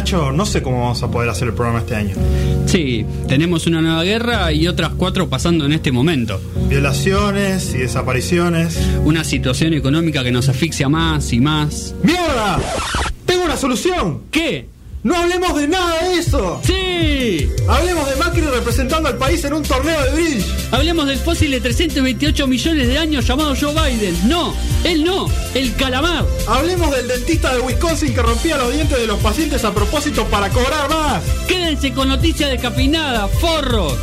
Nacho, no sé cómo vamos a poder hacer el programa este año. Sí, tenemos una nueva guerra y otras cuatro pasando en este momento. Violaciones y desapariciones. Una situación económica que nos asfixia más y más. ¡Mierda! ¡Tengo una solución! ¿Qué? ¡No hablemos de nada de eso! ¡Sí! Hablemos de Macri representando al país en un torneo de bridge. Hablemos del fósil de 328 millones de años llamado Joe Biden. No, él no, el calamar. Hablemos del dentista de Wisconsin que rompía los dientes de los pacientes a propósito para cobrar más. Quédense con noticias descafeinadas, forros.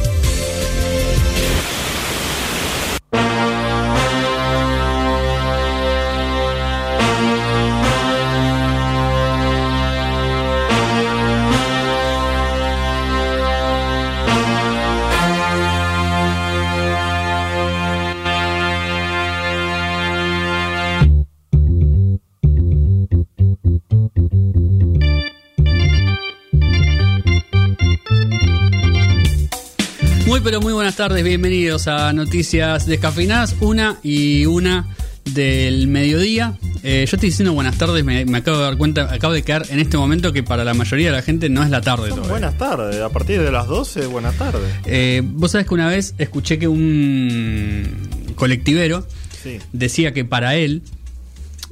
Muy pero muy buenas tardes, bienvenidos a Noticias Descafeinadas, una y una del mediodía. Eh, yo estoy diciendo buenas tardes, me, me acabo de dar cuenta, acabo de quedar en este momento que para la mayoría de la gente no es la tarde todavía. buenas tardes, a partir de las 12, buenas tardes. Eh, Vos sabés que una vez escuché que un colectivero Sí. decía que para él,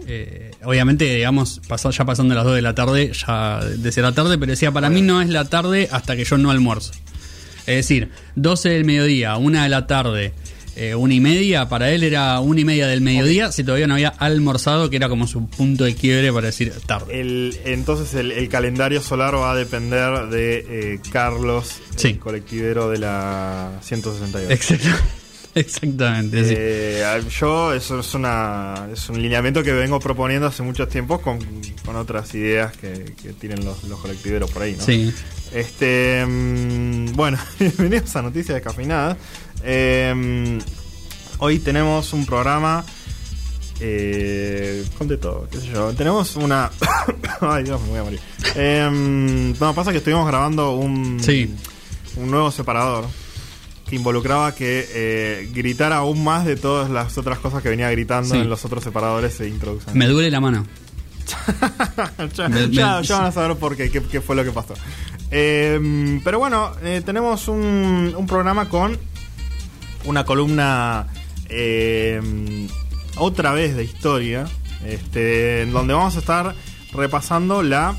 eh, obviamente, digamos, pasó, ya pasando las 2 de la tarde, ya decía la tarde, pero decía, para mí no es la tarde hasta que yo no almuerzo. Es decir, 12 del mediodía, 1 de la tarde, eh, una y media, para él era una y media del mediodía, si todavía no había almorzado, que era como su punto de quiebre para decir tarde. El, entonces el, el calendario solar va a depender de eh, Carlos, Sí. el colectivero de la 168. Exacto- Exactamente, sí. Eh, yo, eso es, una, es un lineamiento que vengo proponiendo hace muchos tiempos con, con otras ideas que, que tienen los, los colectiveros por ahí, ¿no? Sí. Este, mm, bueno, bienvenidos a Noticias Descafeinadas. Eh, hoy tenemos un programa eh, con de todo, qué sé yo. Tenemos una... Ay Dios, me voy a morir. Eh, no, pasa que estuvimos grabando un, Sí. un nuevo separador que involucraba que eh, gritara aún más de todas las otras cosas que venía gritando Sí. en los otros separadores e introducciones. Me duele la mano. ya, Me- ya- me- ya van a saber por qué, qué, qué fue lo que pasó. Eh, pero bueno, eh, tenemos un, programa con una columna eh, otra vez de historia, este, en donde vamos a estar repasando la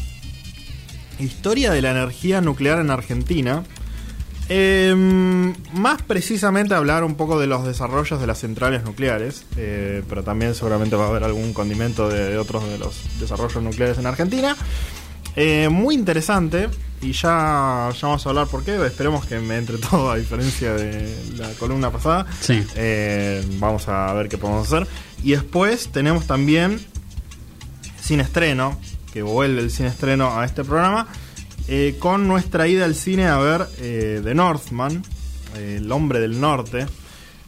historia de la energía nuclear en Argentina. Eh, más precisamente hablar un poco de los desarrollos de las centrales nucleares, eh, pero también seguramente va a haber algún condimento de, de otros de los desarrollos nucleares en Argentina. Eh, muy interesante y ya, ya vamos a hablar por qué. Esperemos que me entre todo a diferencia de la columna pasada. Sí. Eh, vamos a ver qué podemos hacer. Y después tenemos también sin estreno, que vuelve el sin estreno a este programa, eh, con nuestra ida al cine a ver The Northman, El hombre del norte,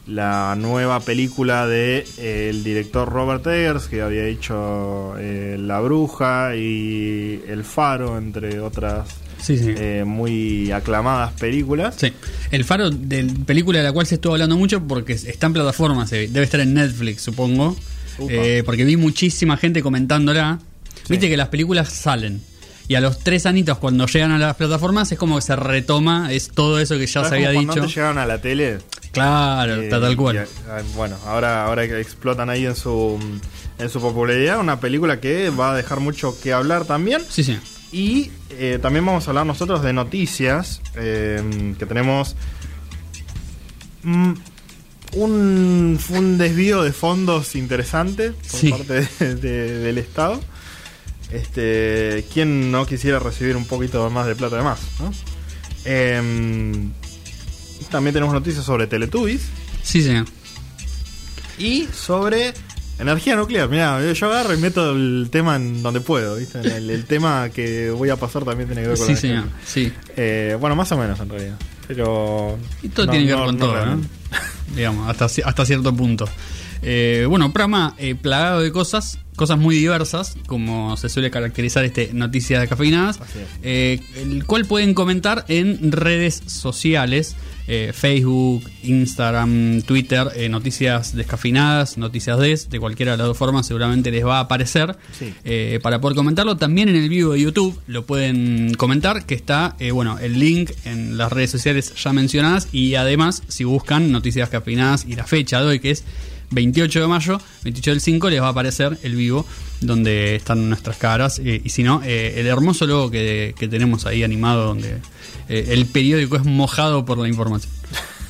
la nueva película de eh, el director Robert Eggers, que había hecho eh, La Bruja y El Faro, entre otras Sí, sí. eh, muy aclamadas películas. Sí. El Faro, de película de la cual se estuvo hablando mucho porque está en plataformas, debe estar en Netflix, supongo. Eh, porque vi muchísima gente comentándola. Viste que las películas salen. Y a los tres anitos, cuando llegan a las plataformas, es como que se retoma, es todo eso que ya ¿Sabes se había dicho. antes llegaron a la tele? Claro, Eh, está tal cual. y, ah, bueno, ahora, ahora que explotan ahí en su, en su popularidad, una película que va a dejar mucho que hablar también. Sí, sí. Y eh, también vamos a hablar nosotros de noticias, eh, que tenemos mm, un, un desvío de fondos interesante por Sí. parte de- de- del Estado. Este, ¿Quién no quisiera recibir un poquito más de plata de más? ¿no? Em, también tenemos noticias sobre Teletubbies Sí, sí. y sobre energía nuclear. Mira, yo agarro y meto el tema en donde puedo. ¿viste? El, el tema que voy a pasar también tiene que ver con Sí, la señor. energía. Sí. Eh, bueno, más o menos en realidad. Pero. Y todo no- tiene que no- ver con no todo, ¿no? Digamos, hasta, hasta cierto punto. Eh, bueno, programa eh, plagado de cosas, cosas muy diversas, como se suele caracterizar este Noticias Descafeinadas, Así es. eh, el cual pueden comentar en redes sociales, eh, Facebook, Instagram, Twitter, eh, Noticias Descafeinadas, Noticias Des, de cualquiera de las dos formas seguramente les va a aparecer. Sí. Eh, para poder comentarlo, también en el vivo de YouTube lo pueden comentar, que está, bueno, el link en las redes sociales ya mencionadas y además, si buscan Noticias Descafeinadas y la fecha de hoy, que es 28 de mayo, 28 del 5, les va a aparecer el vivo donde están nuestras caras. eh, y si no, eh, el hermoso logo que, que tenemos ahí animado, donde eh, el periódico es mojado por la información.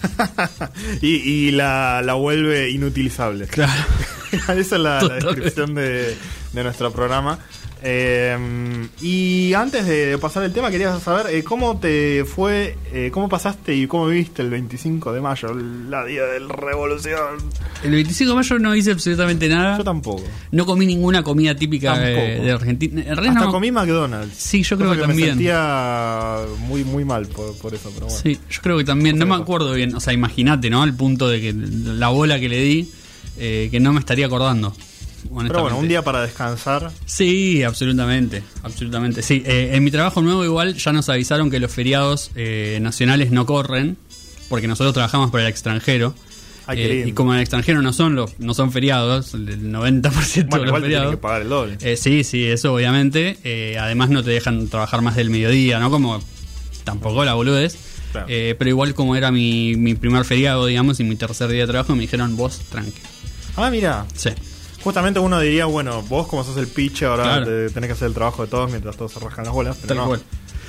y y la, la vuelve inutilizable. Claro. Esa es la, la descripción de, de nuestro programa. Eh, y antes de pasar el tema, quería saber eh, cómo te fue, eh, cómo pasaste y cómo viviste el 25 de mayo, la día de la revolución. El 25 de mayo no hice absolutamente nada. Yo tampoco. No comí ninguna comida típica de, de Argentina. En Hasta no- comí McDonald's. Sí, yo creo que Me también. sentía muy, muy mal por, por eso, pero bueno. Sí, yo creo que también, no me que acuerdo bien, o sea, imagínate, ¿no? Al punto de que la bola que le di, eh, que no me estaría acordando. Pero bueno, un día para descansar. Sí, absolutamente, absolutamente. Sí, eh, en mi trabajo nuevo igual ya nos avisaron que los feriados eh, nacionales no corren, porque nosotros trabajamos para el extranjero. Ay, Eh, y como en el extranjero no son los no son feriados, el 90% Bueno, de los igual feriados. que pagar el doble. Sí, sí, eso obviamente. Además no te dejan trabajar más del mediodía, ¿no? Como tampoco la boludez. Claro. Pero igual como era mi, mi primer feriado, digamos, y mi tercer día de trabajo, me dijeron vos tranqui. Ah, mira. Sí. Justamente uno diría, bueno, vos como sos el pitch, ahora Claro. te- tenés que hacer el trabajo de todos mientras todos se rascan las bolas. Pero Tal no. cual.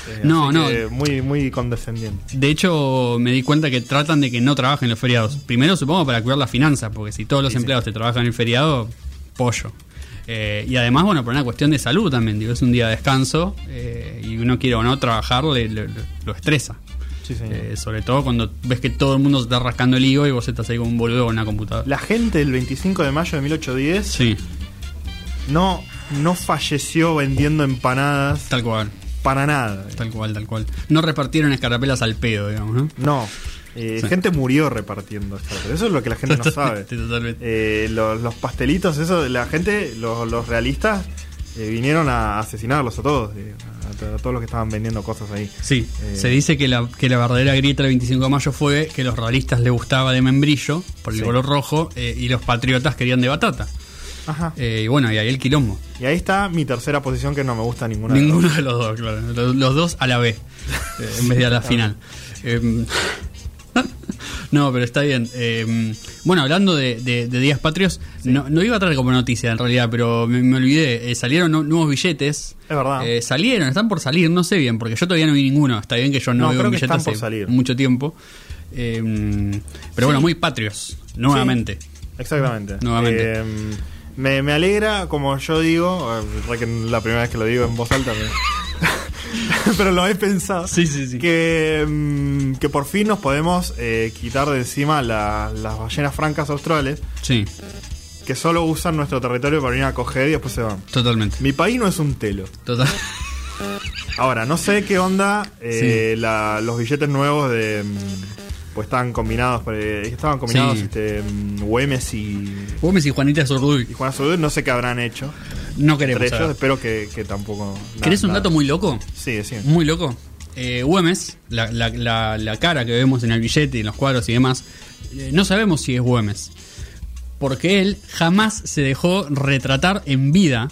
Eh, No, Muy, muy condescendiente. De hecho, me di cuenta que tratan de que no trabajen los feriados. Primero, supongo, para cuidar las finanzas, porque si todos los Sí, sí. empleados te trabajan el feriado, pollo. Eh, y además, bueno, por una cuestión de salud también, digo, es un día de descanso eh, y uno quiere o no trabajar, le- lo estresa. Sí, señor. Eh, sobre todo cuando ves que todo el mundo se está rascando el higo y vos estás ahí con un boludo con una computadora. La gente del 25 de mayo de 1810 Sí, no, no falleció vendiendo empanadas tal cual, para nada. tal cual, tal cual. No repartieron escarapelas al pedo, digamos, ¿no? No. Eh, Sí. Gente murió repartiendo. Pero eso es lo que la gente no sabe. Totalmente, totalmente. Eh, los, los pastelitos, eso, la gente, los, los realistas, eh, vinieron a asesinarlos a todos. eh, a, to- a todos los que estaban vendiendo cosas ahí. Sí, Eh, se dice que la, que la verdadera grieta del 25 de mayo fue que los realistas les gustaba de membrillo, por el Sí. color rojo, y los patriotas querían de batata. Ajá. Y bueno, y ahí el quilombo. Y ahí está mi tercera posición que no me gusta ninguna. de Ninguno de los dos, claro. Los, los dos a la B, eh, en vez de a la final. No, pero está bien. Eh, bueno, hablando de, de- de días patrios, no, no iba a traer como noticia en realidad, pero me, me olvidé. Eh, salieron nu- nuevos billetes. Es verdad. Eh, salieron, están por salir, no sé bien, porque yo todavía no vi ninguno. Está bien que yo no, No, veo un billete hace salir. mucho tiempo. Eh, pero bueno, muy patrios, nuevamente. Exactamente. Nuevamente. Eh, me, me alegra, como yo digo, eh, la primera vez que lo digo en voz alta, pero lo he pensado. Sí, sí, sí. Que, mm, que por fin nos podemos eh, quitar de encima la- las ballenas francas australes, Sí, que solo usan nuestro territorio para venir a coger y después se van. totalmente. Mi país no es un telo. Total. Ahora, no sé qué onda eh, la- los billetes nuevos de... mm, Pues estaban combinados, eh, estaban combinados Sí. este, mm, Güemes y, Gómez y Juanita Zurduy. y Juan Azurduy, no sé qué habrán hecho. No queremos Entre ellos, espero que, que tampoco. ¿Querés un nada- dato muy loco? Sí, sí. Muy loco. Eh, Güemes, la, la- la- la cara que vemos en el billete y en los cuadros y demás, eh, no sabemos si es Güemes. Porque él jamás se dejó retratar en vida.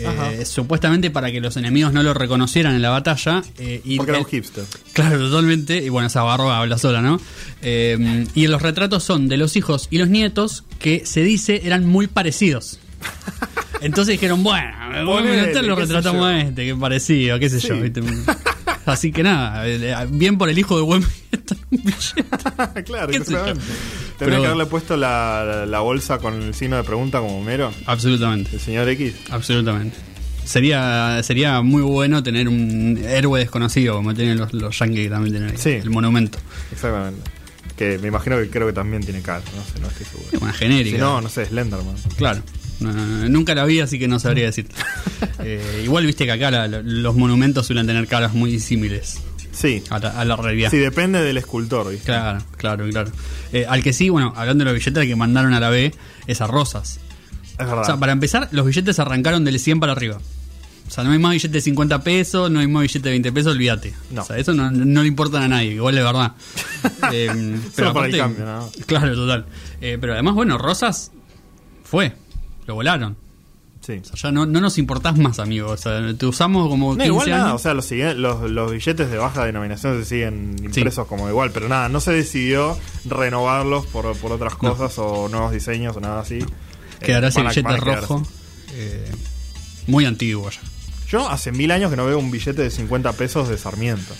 eh, supuestamente para que los enemigos no lo reconocieran en la batalla. eh, y Porque era un hipster. Claro, totalmente. Y bueno, esa barba habla sola, ¿no? Y los retratos son de los hijos y los nietos que se dice eran muy parecidos. Entonces dijeron, bueno, bueno, este lo retratamos a este, que parecido, qué sé Sí. yo. ¿viste? Así que nada, eh, bien por el hijo de buen claro, exactamente. Tendría que haberle puesto la, la- la bolsa con el signo de pregunta como mero. Absolutamente, El señor X. absolutamente. Sería, sería muy bueno tener un héroe desconocido, como tienen los, los yankees que también tienen ahí, Sí. el monumento. Exactamente. Que me imagino que creo que también tiene cara. No sé, no estoy seguro. Es una genérica. Si no, no sé, Slenderman. Claro. No, nunca la vi, así que no sabría decirte. Eh, igual viste que acá la- los monumentos suelen tener caras muy similares Sí. a la, a la realidad. Sí, depende del escultor, ¿viste? Claro, claro, claro. Eh, al que sí, bueno, hablando de los billetes, que mandaron a la B es a Rosas. Es verdad. O sea, para empezar, los billetes arrancaron del 100 para arriba. O sea, no hay más billetes de 50 pesos, no hay más billetes de 20 pesos, olvídate. No. O sea, eso no, no le importa a nadie, igual de verdad. Eh, Solo para el cambio, ¿no? Claro, total. Eh, pero además, bueno, Rosas fue, lo volaron. Sí. O sea, ya no, no nos importás más, amigo. O sea, te usamos como No, 15 igual nada, o sea, los, los, los billetes de baja denominación se siguen impresos como igual, pero nada, no se decidió renovarlos por, por otras No. cosas o nuevos diseños o nada así. Quedará Eh, ese billete rojo. eh, muy antiguo ya. Yo hace mil años que no veo un billete de 50 pesos de Sarmiento.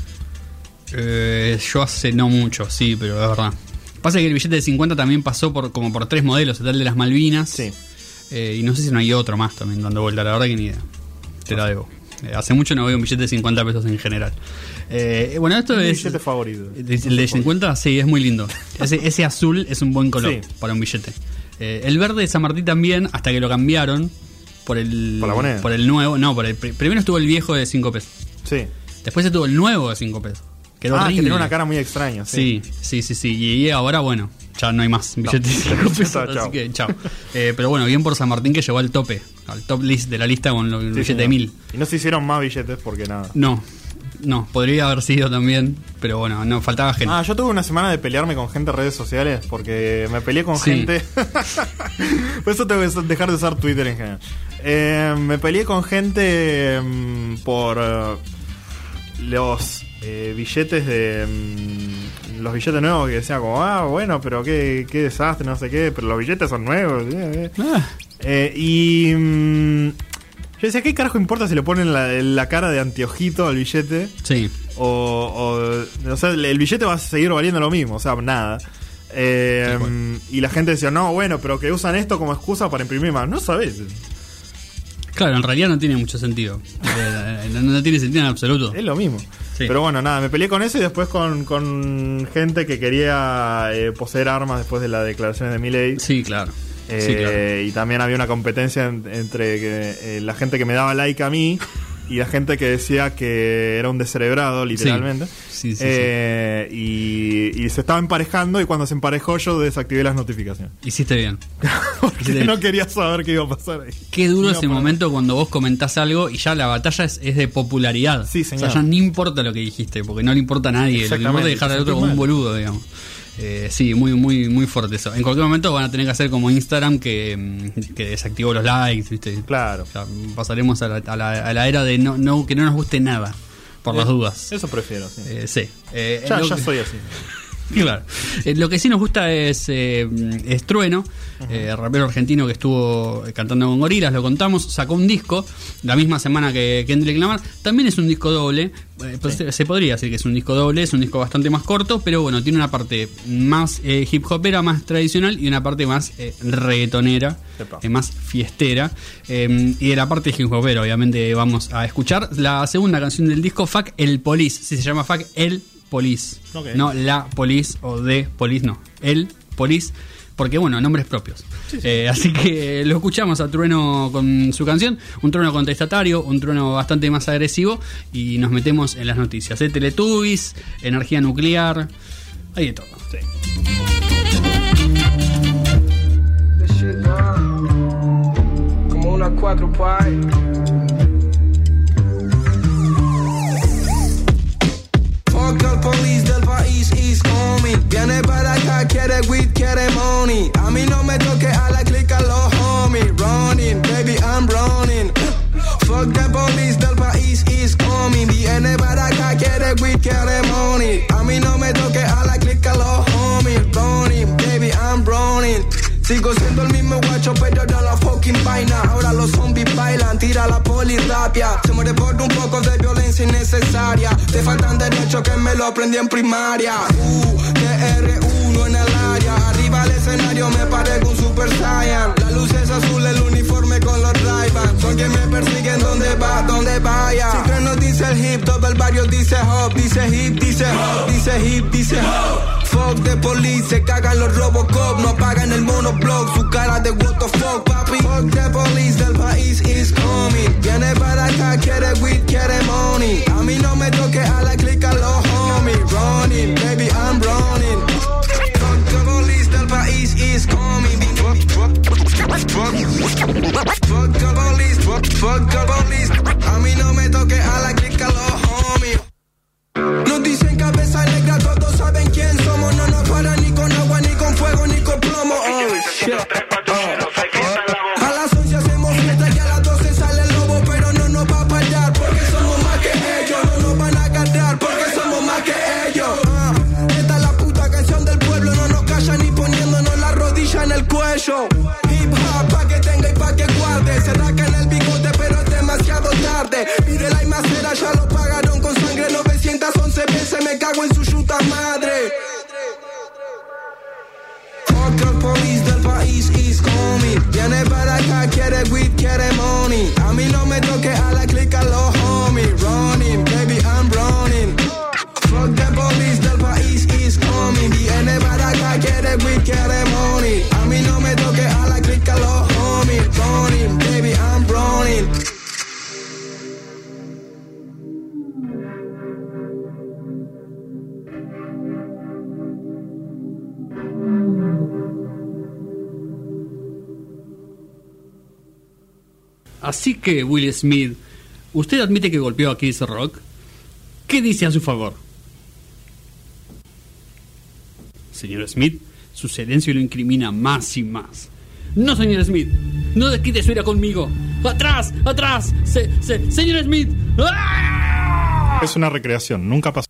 Eh, yo hace no mucho, sí, pero es verdad. Pasa que el billete de 50 también pasó por como por tres modelos, el de las Malvinas. Sí. Eh, y no sé si no hay otro más también dando vuelta, la verdad que ni idea. Te la debo. Eh, hace mucho no veo un billete de 50 pesos en general. Eh, bueno, esto es. billete favorito. El de 50, sí, es muy lindo. Ese, ese azul es un buen color Sí. para un billete. Eh, el verde de San Martín también, hasta que lo cambiaron por el. Por la moneda. por el nuevo. No, por el, pri- primero estuvo el viejo de 5 pesos. Sí. Después estuvo el nuevo de 5 pesos. Quedó ah, que tiene una cara muy extraña. Sí. Sí, sí, sí, sí. Y ahora, bueno, ya no hay más billetes de 5 Ya pesos. está, así que, chao. Eh, pero bueno, bien por San Martín que llegó al tope, al top list de la lista con lo- el Sí, billete de señor. mil. Y no se hicieron más billetes porque nada. No, no, podría haber sido también, pero bueno, no, faltaba gente. Ah, yo tuve una semana de pelearme con gente en redes sociales porque me peleé con Sí. gente. Por eso tengo que dejar de usar Twitter en general. Eh, me peleé con gente mm, por eh, los eh, billetes de. mm, los billetes nuevos que decían como, ah, bueno, pero qué, qué desastre, no sé qué, pero los billetes son nuevos. eh, eh. Ah, Eh, y. mm, yo decía, ¿qué carajo importa si le ponen la, la cara de anteojito al billete? sí, O, o, o sea, el, billete va a seguir valiendo lo mismo, o sea, nada. Eh, cual. y la gente decía, no, bueno, pero que usan esto como excusa para imprimir más. No sabes. Claro, en realidad no tiene mucho sentido. Eh, no, no tiene sentido en absoluto. Es lo mismo. Sí. Pero bueno, nada, me peleé con eso y después con, con gente que quería eh, poseer armas después de las declaraciones de Milley. Sí, claro. Eh, sí, claro. Y también había una competencia en- entre que, eh, la gente que me daba like a mí y la gente que decía que era un descerebrado, literalmente. Sí, sí, sí. Eh, Y, y se estaba emparejando y cuando se emparejó yo desactivé las notificaciones. Hiciste bien. Porque no quería saber qué iba a pasar ahí. Qué duro ese momento cuando vos comentás algo y ya la batalla es, es de popularidad. Sí, señor. O sea, ya no importa lo que dijiste, porque no le importa a nadie. Lo que importa es dejar al otro como un boludo, digamos. Eh, sí, muy, muy, muy fuerte eso. En cualquier momento van a tener que hacer como Instagram que, mm, que desactivó los likes, ¿viste? Claro. O sea, pasaremos a la, a la- a la era de no, no, que no nos guste nada, por las Eh, dudas. Eso prefiero, sí. Eh, sí. Eh, ya, ya que- soy así. Claro. Eh, lo que sí nos gusta es, eh, es Trueno, eh, rapero argentino que estuvo cantando con gorilas, lo contamos, sacó un disco la misma semana que Kendrick Lamar. También es un disco doble, eh, pues se- se podría decir que es un disco doble, es un disco bastante más corto, pero bueno, tiene una parte más eh, hip hopera, más tradicional y una parte más eh, reggaetonera, eh, más fiestera. Eh, y de la parte hip hopera, obviamente, vamos a escuchar la segunda canción del disco, Fuck el Police. Si se llama Fuck el Police. Ok. No la Police o de Police, no. El Police. Porque bueno, nombres propios. Eh, así que lo escuchamos a Trueno con su canción, un trueno contestatario, un trueno bastante más agresivo y nos metemos en las noticias. ¿eh? Teletubbies, energía nuclear, hay de todo. Como una 4 pai. Que me lo aprendí en primaria. Uh, TR1 en el área. Arriba al escenario me parezco un super saiyan. La luz es azul, el uniforme con los ray Son quien me persiguen donde va, donde vaya. Si nos dice el hip, todo el barrio dice hop. Dice hip, dice hop, dice hip, dice hop. Fuck de police, cagan los Robocop, no pagan el monoblock, su cara de what the fuck, happy. Fuck the police, del país is coming. Viene para acá, quiere weed, quiere money. A mí no me toque a la clica, los homies. Running, baby, I'm running. Fuck the police, del país is coming. Fuck, fuck, fuck, fuck the police, fuck, fuck the police. A mí no me toque a la clica, los homies. Así que, Will Smith, ¿usted admite que golpeó a Chris Rock? ¿Qué dice a su favor? Señor Smith, su silencio lo incrimina más y más. No, señor Smith, no desquite su ira conmigo. ¡Atrás! ¡Atrás! Se, se- ¡Señor Smith! Es una recreación, nunca pasó.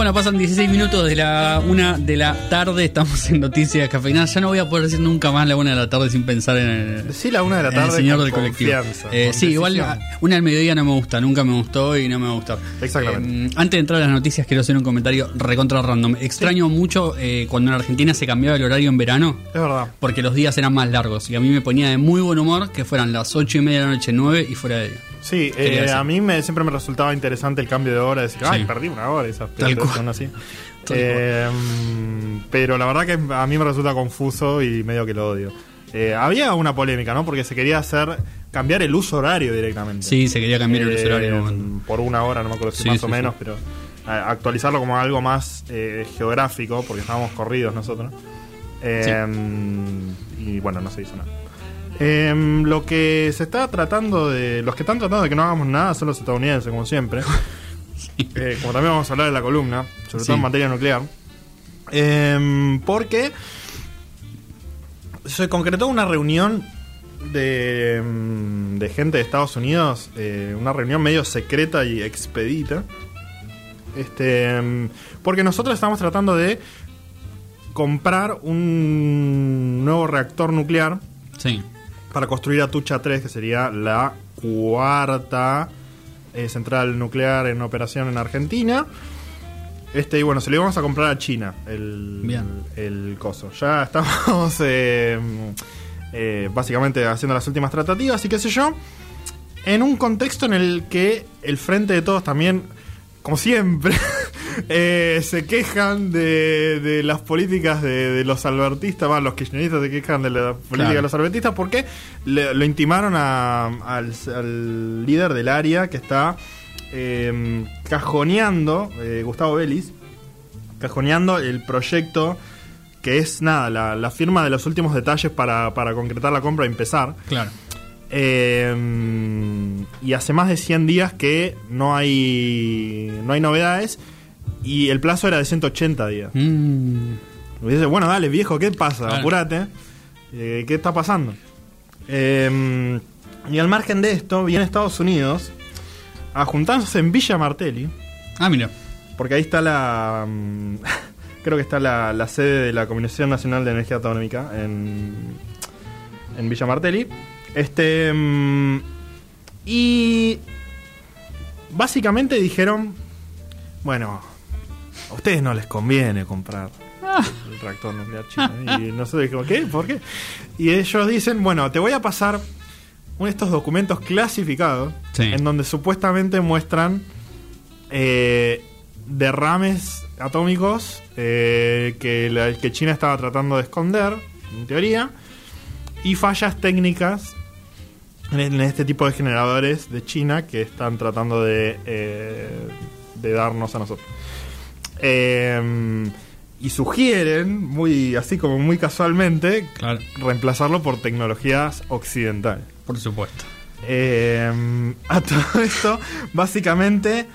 Bueno, pasan 16 minutos de la una de la tarde, estamos en Noticias Cafeinadas. Ya no voy a poder decir nunca más la una de la tarde sin pensar en el, Sí, la una de la el tarde. señor con del colectivo. Eh, sí, igual decisión. una del mediodía no me gusta, nunca me gustó y no me va a gustar. Exactamente. Eh, antes de entrar a las noticias, quiero hacer un comentario recontra random. Extraño mucho eh, cuando en Argentina se cambiaba el horario en verano. Es verdad. Porque los días eran más largos y a mí me ponía de muy buen humor que fueran las 8 y media de la noche, 9 y fuera de. Sí, eh, a mí me, siempre me resultaba interesante el cambio de hora, decir, ay, Sí. perdí una hora, esas Tal cual. Así. Eh, pero la verdad que a mí me resulta confuso y medio que lo odio. Eh, había una polémica, ¿no? Porque se quería hacer cambiar el uso horario directamente. Sí, se quería cambiar el Eh, horario. un momento. por una hora, no me acuerdo si Sí, más sí, o menos, sí. pero actualizarlo como algo más eh, geográfico, porque estábamos corridos nosotros. Eh, Y bueno, no se hizo nada. Eh, lo que se está tratando de. Los que están tratando de que no hagamos nada son los estadounidenses, como siempre. Eh, como también vamos a hablar de la columna, sobre Sí. todo en materia nuclear. Eh, porque se concretó una reunión de, mm, de gente de Estados Unidos, eh, una reunión medio secreta y expedita. Este, mm, porque nosotros estamos tratando de comprar un nuevo reactor nuclear Sí. para construir Atucha 3, que sería la cuarta eh, central nuclear en operación en Argentina. Este, y bueno, se lo íbamos a comprar a China, el, Bien. el coso. Ya estamos eh, eh, básicamente haciendo las últimas tratativas y qué sé yo. En un contexto en el que el frente de todos también, como siempre, eh, se quejan de, de las políticas de, de los albertistas, va, los kirchneristas se quejan de la política Claro. de los albertistas porque le- lo intimaron a- al, al líder del área que está eh, cajoneando, eh, Gustavo Vélez, cajoneando el proyecto que es nada, la, la firma de los últimos detalles para, para concretar la compra y empezar. Claro. Eh, y hace más de 100 días que no hay no hay novedades y el plazo era de 180 días. Mm, Y dice, bueno, dale, viejo, ¿qué pasa? Claro. Apurate. Eh, ¿Qué está pasando? Eh, y al margen de esto, viene Estados Unidos a juntarse en Villa Martelli, Ah, mira. porque ahí está la... mm, creo que está la, la sede de la Comisión Nacional de Energía Atómica en, en Villa Martelli. Este... mm, y... Básicamente dijeron, bueno, a ustedes no les conviene comprar el reactor nuclear chino. Y nosotros dijimos, ¿qué? ¿Por qué? Y ellos dicen, bueno, te voy a pasar un- estos documentos clasificados Sí. en donde supuestamente muestran eh, derrames atómicos eh, que, la- que China estaba tratando de esconder, en teoría, y fallas técnicas en, este tipo de generadores de China que están tratando de, eh, de darnos a nosotros. Eh, y sugieren, muy así como muy casualmente, Claro. reemplazarlo por tecnologías occidentales. Por supuesto. Eh, a todo esto, básicamente,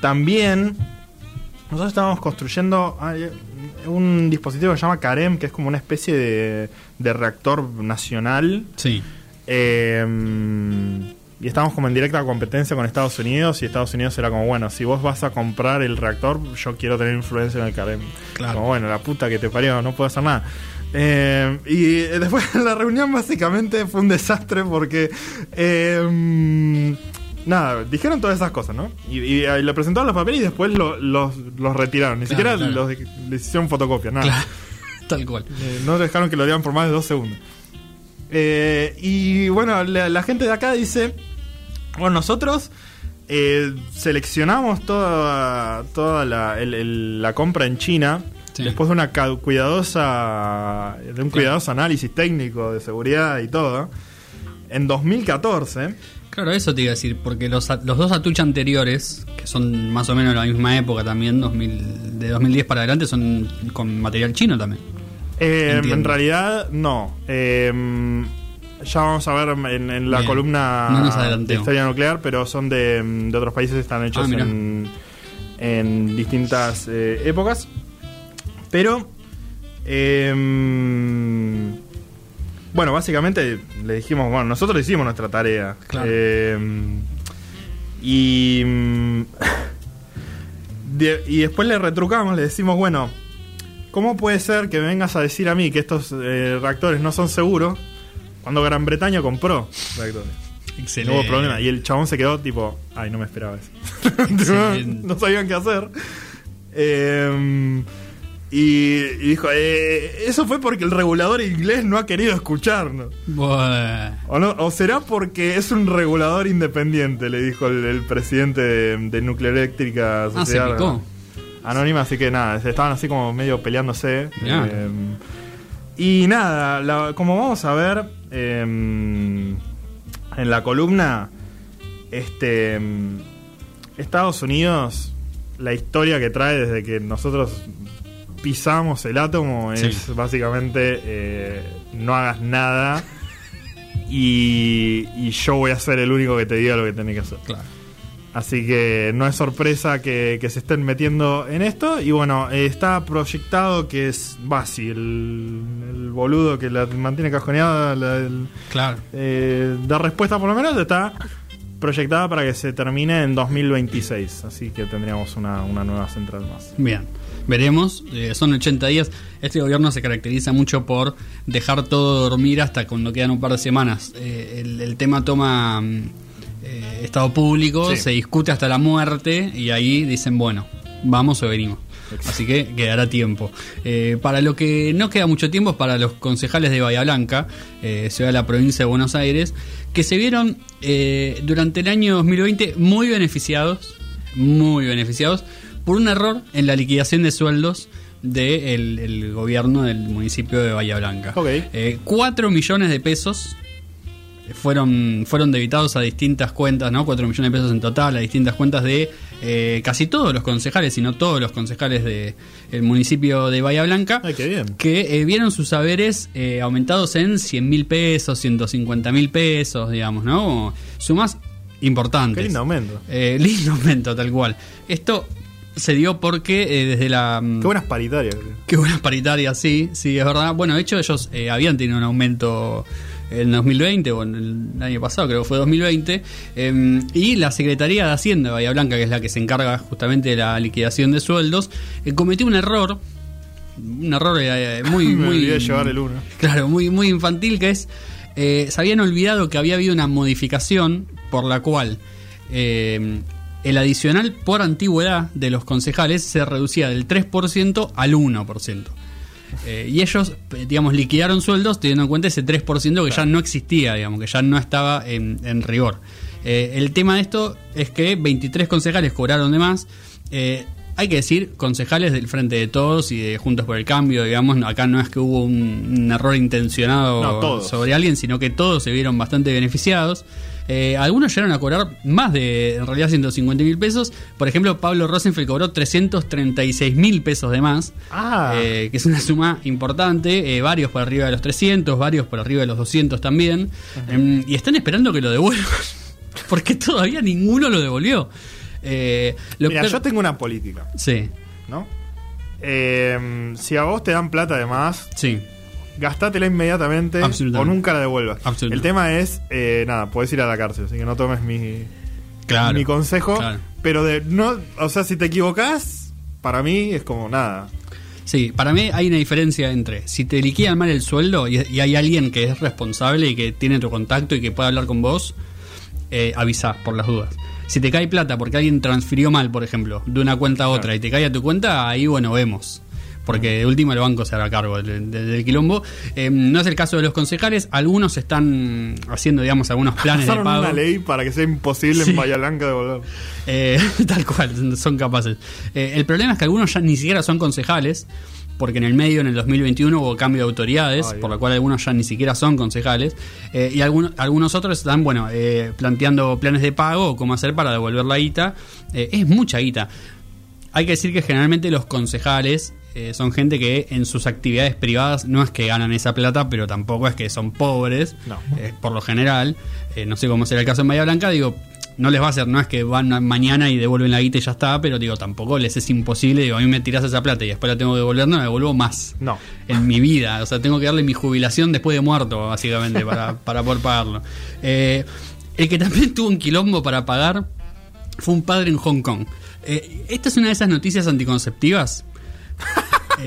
también nosotros estábamos construyendo un dispositivo que se llama CAREM, que es como una especie de, de reactor nacional. Sí. Eh, y estábamos como en directa competencia con Estados Unidos y Estados Unidos era como, bueno, si vos vas a comprar el reactor, yo quiero tener influencia en el CAREM. Claro. Como, bueno, la puta que te parió, no puedo hacer nada. Eh, y después la reunión básicamente fue un desastre porque... eh, mm, nada, dijeron todas esas cosas, ¿no? Y, y, eh, le presentaron los papeles y después lo- los, los retiraron. Ni Claro, siquiera claro. los les hicieron fotocopia, nada. Claro, tal cual. Eh, no dejaron que lo dieran por más de dos segundos. Eh, y bueno, la, la gente de acá dice, bueno, nosotros eh, seleccionamos toda, toda la, el- el- la compra en China Sí. después de una cuidadosa, de un cuidadoso análisis técnico de seguridad y todo. En 2014, Claro, eso te iba a decir, porque los, los dos Atucha anteriores, que son más o menos de la misma época también, 2000, de 2010 para adelante, son con material chino también. Eh, en realidad no. Eh, ya vamos a ver en, en la Bien. columna No de historia nuclear, pero son de, de otros países, están hechos Ah, en, en distintas eh, épocas. Pero, eh, bueno, básicamente le dijimos, bueno, nosotros hicimos nuestra tarea. Claro. Eh, y, de- y después le retrucamos, le decimos, bueno, ¿cómo puede ser que me vengas a decir a mí que estos eh, reactores no son seguros cuando Gran Bretaña compró reactores? Excelente. No hubo problema. Y el chabón se quedó tipo, ay, no me esperaba eso. No sabían qué hacer. Eh, y, y dijo, eh, eso fue porque el regulador inglés no ha querido escucharnos. Buah. O, no, o será porque es un regulador independiente, le dijo el, el presidente de, de Nuclear Eléctrica Ah, se Sociedad picó. Anónima, así que nada, estaban así como medio peleándose. Mirá. Eh, y nada, la- como vamos a ver eh, en la columna, este em, Estados Unidos, la historia que trae desde que nosotros pisamos el átomo Sí. es básicamente eh, no hagas nada y, y yo voy a ser el único que te diga lo que tenés que hacer. Claro. Así que no es sorpresa que, que se estén metiendo en esto. Y bueno, eh, está proyectado que es Basi, el, el boludo que la mantiene cajoneada, la, el- Claro. eh, da respuesta por lo menos, está proyectada para que se termine en 2026. Así que tendríamos una, una nueva central más. Bien, veremos. Eh, son 80 días. Este gobierno se caracteriza mucho por dejar todo dormir hasta cuando quedan un par de semanas. Eh, el, el tema toma mm, eh, estado público, Sí. se discute hasta la muerte y ahí dicen, bueno, vamos o venimos. Así que quedará tiempo. Eh, para lo que no queda mucho tiempo es para los concejales de Bahía Blanca, eh, ciudad de la provincia de Buenos Aires, que se vieron eh, durante el año 2020 muy beneficiados, muy beneficiados, por un error en la liquidación de sueldos del el gobierno del municipio de Bahía Blanca. Ok. Eh, 4 millones de pesos fueron, fueron debitados a distintas cuentas, ¿no? 4 millones de pesos en total, a distintas cuentas de eh, casi todos los concejales, sino todos los concejales del municipio de Bahía Blanca, Ay, qué bien. que eh, vieron sus saberes eh, aumentados en 100 mil pesos, 150 mil pesos, digamos, ¿no? Sumas importantes. Qué lindo aumento. Eh, lindo aumento, tal cual. Esto se dio porque eh, desde la... mm, Qué buenas paritarias. Qué buenas paritarias, sí, sí, es verdad. Bueno, de hecho ellos eh, habían tenido un aumento en 2020 o en el año pasado, creo que fue 2020, eh, y la Secretaría de Hacienda de Bahía Blanca, que es la que se encarga justamente de la liquidación de sueldos, eh, cometió un error, un error eh, muy... Me muy olvidé de llevar el uno. Claro, muy, muy infantil que es, eh, se habían olvidado que había habido una modificación por la cual eh, el adicional por antigüedad de los concejales se reducía del 3% al 1%. Eh, y ellos, digamos, liquidaron sueldos teniendo en cuenta ese 3% que ya no existía, digamos, que ya no estaba en, en rigor. Eh, el tema de esto es que 23 concejales cobraron de más. Eh, hay que decir, concejales del Frente de Todos y de Juntos por el Cambio, digamos, acá no es que hubo un, un error intencionado No, sobre alguien, sino que todos se vieron bastante beneficiados. Eh, algunos llegaron a cobrar más de, en realidad, 150 mil pesos. Por ejemplo, Pablo Rosenfeld cobró 336 mil pesos de más, Ah. eh, que es una suma importante. eh, varios por arriba de los 300, varios por arriba de los 200 también. Em, y están esperando que lo devuelvan, porque todavía ninguno lo devolvió. Eh, lo Mira, yo tengo una política, Sí, ¿no? Eh, si a vos te dan plata de más, sí. Gastátela inmediatamente o nunca la devuelvas. El tema es, eh, nada, podés ir a la cárcel, así que no tomes mi, Claro. mi consejo. Claro. Pero de no, o sea, si te equivocás, para mí es como nada. Sí, para mí hay una diferencia entre si te liquidan mal el sueldo y, y hay alguien que es responsable y que tiene tu contacto y que puede hablar con vos, eh, avisá por las dudas. Si te cae plata porque alguien transfirió mal, por ejemplo, de una cuenta a otra y te cae a tu cuenta, ahí bueno, vemos. Porque de última el banco se hará cargo del, quilombo. Eh, no es el caso de los concejales. Algunos están haciendo, digamos, algunos planes de pago. una ley para que sea imposible Sí. en Bahía Blanca devolver. Eh, tal cual, son capaces. Eh, el problema es que algunos ya ni siquiera son concejales, porque en el medio, en el 2021, hubo cambio de autoridades, Ay, por lo cual algunos ya ni siquiera son concejales, eh, y algunos, algunos otros están, bueno, eh, planteando planes de pago o cómo hacer para devolver la guita. Eh, es mucha guita. Hay que decir que generalmente los concejales eh, son gente que en sus actividades privadas no es que ganan esa plata, pero tampoco es que son pobres, No. eh, por lo general. Eh, no sé cómo será el caso en Bahía Blanca, digo, no les va a hacer, no es que van mañana y devuelven la guita y ya está, pero digo, tampoco les es imposible, digo, a mí me tirás esa plata y después la tengo que devolver, no la devuelvo más No. en mi vida. O sea, tengo que darle mi jubilación después de muerto, básicamente, para, para poder pagarlo. Eh, el que también tuvo un quilombo para pagar fue un padre en Hong Kong. Eh, esta es una de esas noticias anticonceptivas.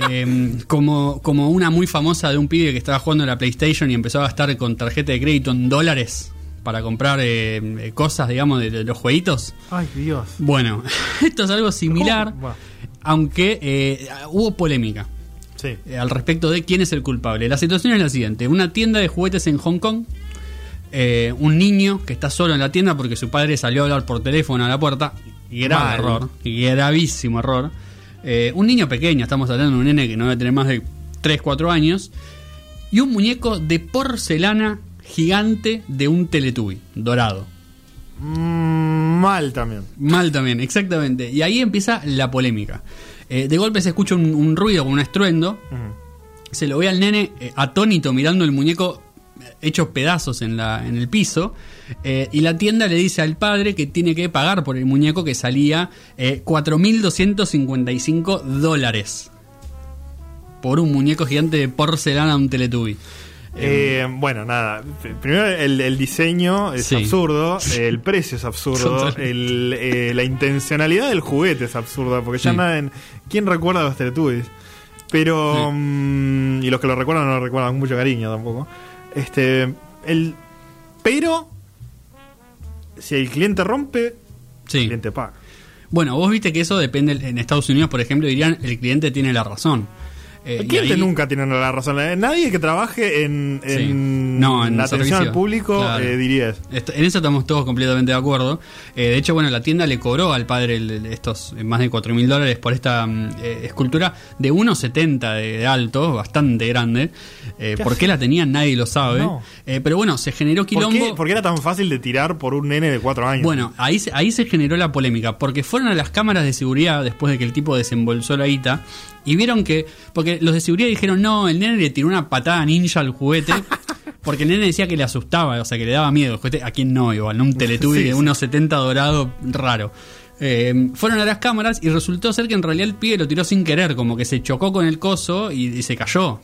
Eh, como, como una muy famosa de un pibe que estaba jugando en la PlayStation y empezó a gastar con tarjeta de crédito en dólares para comprar eh, eh, cosas, digamos, de, de los jueguitos. Ay, Dios. Bueno, esto es algo similar, aunque eh, hubo polémica Sí. eh, al respecto de quién es el culpable. La situación es la siguiente: una tienda de juguetes en Hong Kong, eh, un niño que está solo en la tienda porque su padre salió a hablar por teléfono a la puerta, grave error, gravísimo error. Eh, un niño pequeño, estamos hablando de un nene que no debe tener más de 3, 4 años, y un muñeco de porcelana gigante de un Teletubby, dorado. Mm, mal también. Mal también, exactamente. Y ahí empieza la polémica. Eh, de golpe se escucha un, un ruido, un estruendo. Se lo ve al nene eh, atónito mirando el muñeco eh, hecho pedazos en, la, en el piso. eh, y la tienda le dice al padre que tiene que pagar por el muñeco que salía eh, 4.255 dólares. Por un muñeco gigante de porcelana un Teletubby. Eh, bueno, nada. Primero, el, el diseño es Sí. absurdo, el precio es absurdo, el, eh, la intencionalidad del juguete es absurda, porque ya Sí. nadie. ¿Quién recuerda a los Teletubbies? Pero. Sí. mm, y los que lo recuerdan no lo recuerdan con mucho cariño tampoco. Este. El. Pero. Si el cliente rompe, el cliente paga. Bueno, vos viste que eso depende. En Estados Unidos, por ejemplo, dirían el cliente tiene la razón. Eh, cliente ahí- nunca tiene la razón. Eh, Nadie que trabaje en, Sí. en No, en la atención servicio. al público Claro. eh, diría eso. En eso estamos todos completamente de acuerdo. Eh, de hecho, bueno, la tienda le cobró al padre el- estos más de 4 mil dólares por esta mm, escultura de 1,70 de, de alto, bastante grande. ¿Qué ¿Por hace? qué la tenía? Nadie lo sabe. No. Pero bueno, se generó ¿Por quilombo. qué, por qué era tan fácil de tirar por un nene de 4 años? Bueno, ahí, se- ahí se generó la polémica, porque fueron a las cámaras de seguridad después de que el tipo desembolsó la guita y vieron que, porque los de seguridad dijeron, no, el nene le tiró una patada ninja al juguete, porque el nene decía que le asustaba, o sea, que le daba miedo. el juguete, ¿A quién no? Igual, ¿no? Un Teletubby Sí, de unos 70 dorado raro. Eh, fueron a las cámaras y resultó ser que en realidad el pibe lo tiró sin querer, como que se chocó con el coso y, y se cayó.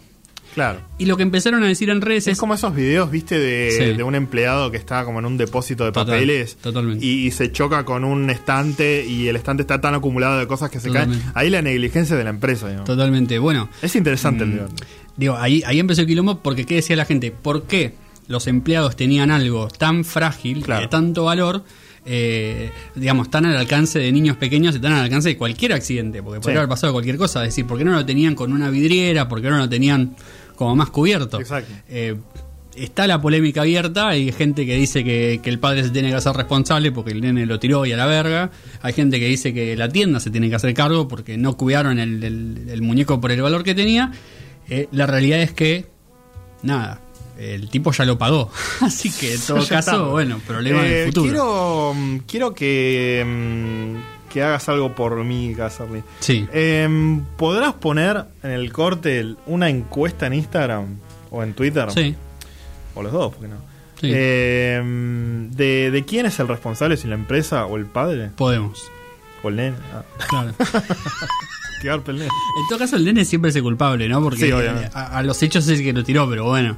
Claro. Y lo que empezaron a decir en redes Es es... como esos videos, viste, de, Sí. de un empleado que está como en un depósito de Total, papeles totalmente. Y, y se choca con un estante y el estante está tan acumulado de cosas que se Totalmente. caen. Ahí la negligencia de la empresa, digamos. Totalmente, bueno. Es interesante el Mm, debate. Digo, ahí, ahí empezó el quilombo porque ¿qué decía la gente? ¿Por qué los empleados tenían algo tan frágil, Claro. de tanto valor, eh, digamos, tan al alcance de niños pequeños y tan al alcance de cualquier accidente? Porque podría Sí. haber pasado cualquier cosa. Es decir, ¿por qué no lo tenían con una vidriera? ¿Por qué no lo tenían como más cubierto? Exacto. Eh, está la polémica abierta, hay gente que dice que, que el padre se tiene que hacer responsable porque el nene lo tiró y a la verga, hay gente que dice que la tienda se tiene que hacer cargo porque no cuidaron el, el- el muñeco por el valor que tenía, Eh, la realidad es que, nada, el tipo ya lo pagó, así que en todo caso, está. bueno, problema Eh, del futuro. Quiero, mm, quiero que, mm, que hagas algo por mí, Casarly. Sí, Em, ¿Podrás poner en el corte una encuesta en Instagram o en Twitter? sí, O los dos, ¿por qué no? Sí. Em, de, de quién es el responsable, si la empresa o el padre podemos. o el nene. Ah, Claro. En todo caso, el nene siempre es el culpable, ¿no? Porque Sí, obviamente. a, a los hechos es el que lo tiró, pero bueno.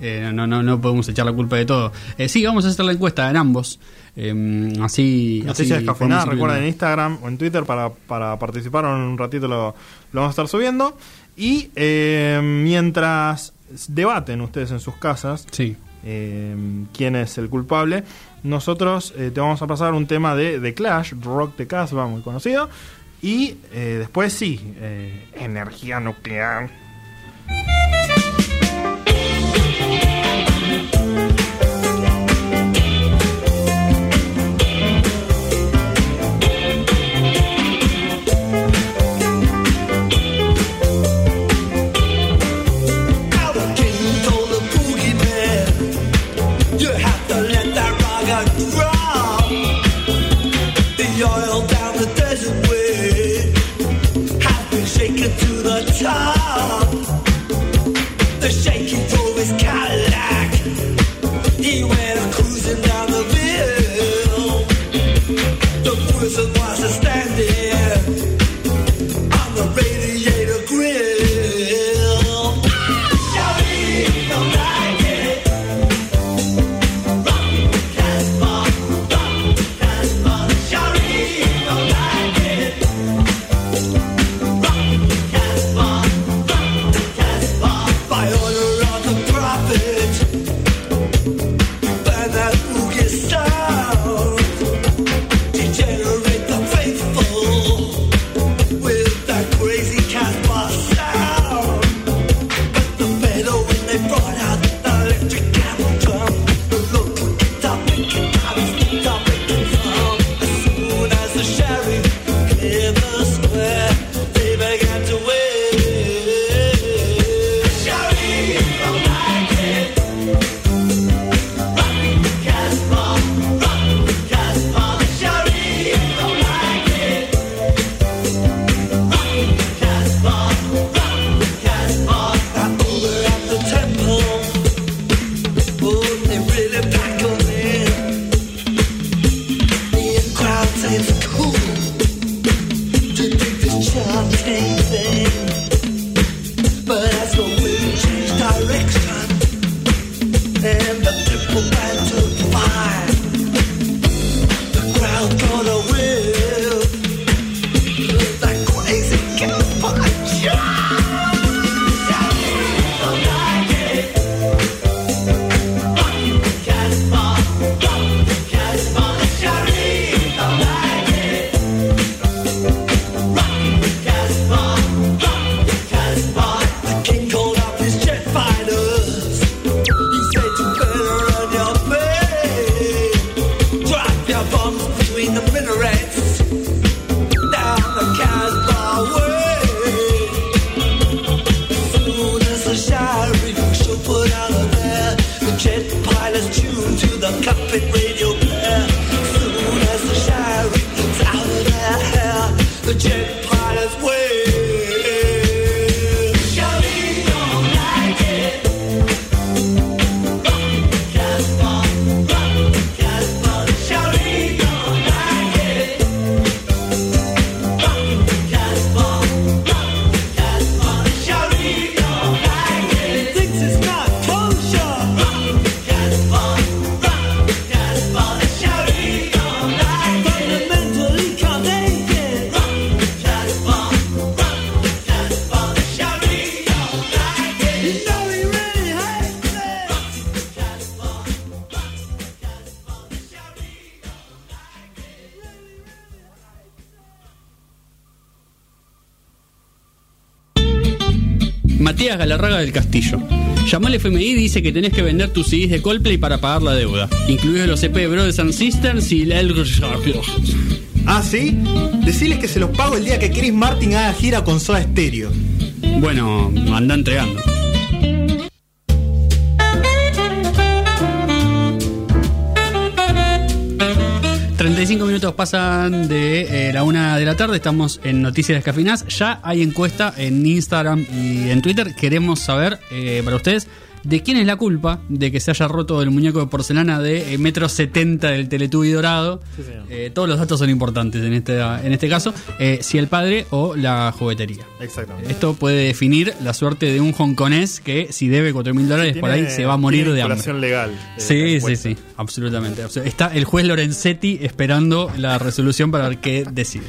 Eh, no, no, no podemos echar la culpa de todo. Eh, sí, vamos a hacer la encuesta en ambos. Eh, así. Noticias así descafeinadas, recuerden en. Instagram o en Twitter para, para participar. En un ratito lo, lo vamos a estar subiendo. Y eh, mientras debaten ustedes en sus casas Sí. eh, quién es el culpable, nosotros eh, te vamos a pasar un tema de, de Clash, rock de Casbah, muy conocido. Y eh, después sí, eh, energía nuclear. To the top. Matías Galarraga del Castillo. Llamó al FMI y dice que tenés que vender tus CDs de Coldplay para pagar la deuda, incluidos los EP de Brothers and Sisters y el... Ah, ¿sí? Decirles que se los pago el día que Chris Martin haga gira con Soda Stereo. Bueno, anda entregando. ...35 minutos pasan de eh, la una de la tarde... ...estamos en Noticias Descafinadas... ...ya hay encuesta en Instagram y en Twitter... ...queremos saber eh, para ustedes... ¿De quién es la culpa de que se haya roto el muñeco de porcelana de eh, metro 70 del Teletubby dorado? Sí. Eh, todos los datos son importantes en este, en este caso. Eh, si el padre o la juguetería. Exactamente. Esto puede definir la suerte de un hongkonés que si debe 4 mil dólares por ahí se va a morir tiene de hambre. legal. Sí, sí, sí, absolutamente. Está el juez Lorenzetti esperando la resolución para ver qué decide.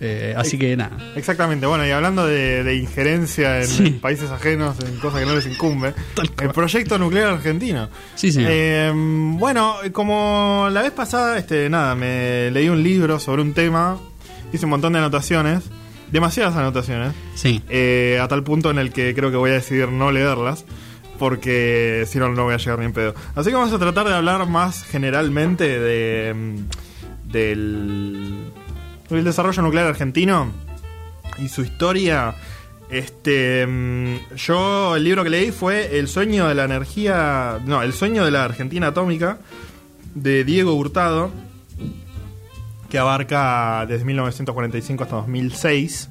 Eh, así que nada. Exactamente, bueno, y hablando de, de injerencia en, Sí. países ajenos, en cosas que no les incumbe, el proyecto nuclear argentino. Sí, señor. Eh, bueno, como la vez pasada, este, nada, me leí un libro sobre un tema, hice un montón de anotaciones, demasiadas anotaciones, Sí. eh, a tal punto en el que creo que voy a decidir no leerlas. Porque si no, no voy a llegar ni en pedo. Así que vamos a tratar de hablar más generalmente de, mm, del, del desarrollo nuclear argentino y su historia. Este, mm, yo el libro que leí fue El sueño de la energía, no, El sueño de la Argentina atómica de Diego Hurtado, que abarca desde 1945 hasta 2006.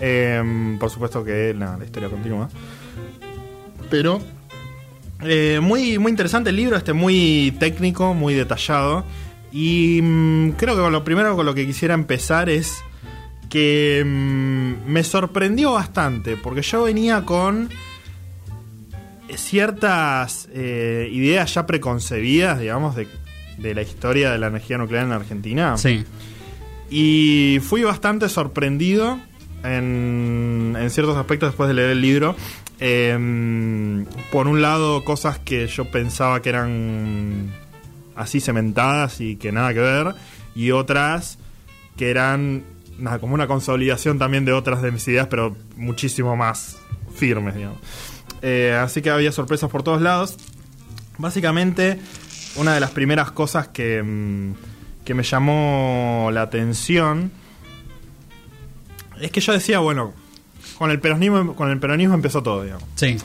Em, por supuesto que la, la historia continúa. Pero eh, muy, muy interesante el libro, este muy técnico, muy detallado. Y mm, creo que lo primero con lo que quisiera empezar es que mm, me sorprendió bastante, porque yo venía con ciertas eh, ideas ya preconcebidas, digamos, de, de la historia de la energía nuclear en Argentina. Sí. Y fui bastante sorprendido en, en ciertos aspectos después de leer el libro. Em, por un lado, cosas que yo pensaba que eran así cementadas y que nada que ver. Y otras que eran nada, como una consolidación también de otras de mis ideas, pero muchísimo más firmes, digamos. Eh, así que había sorpresas por todos lados. Básicamente, una de las primeras cosas que, mm, que me llamó la atención es que yo decía, bueno, con el peronismo, con el peronismo empezó todo, digamos. Sí.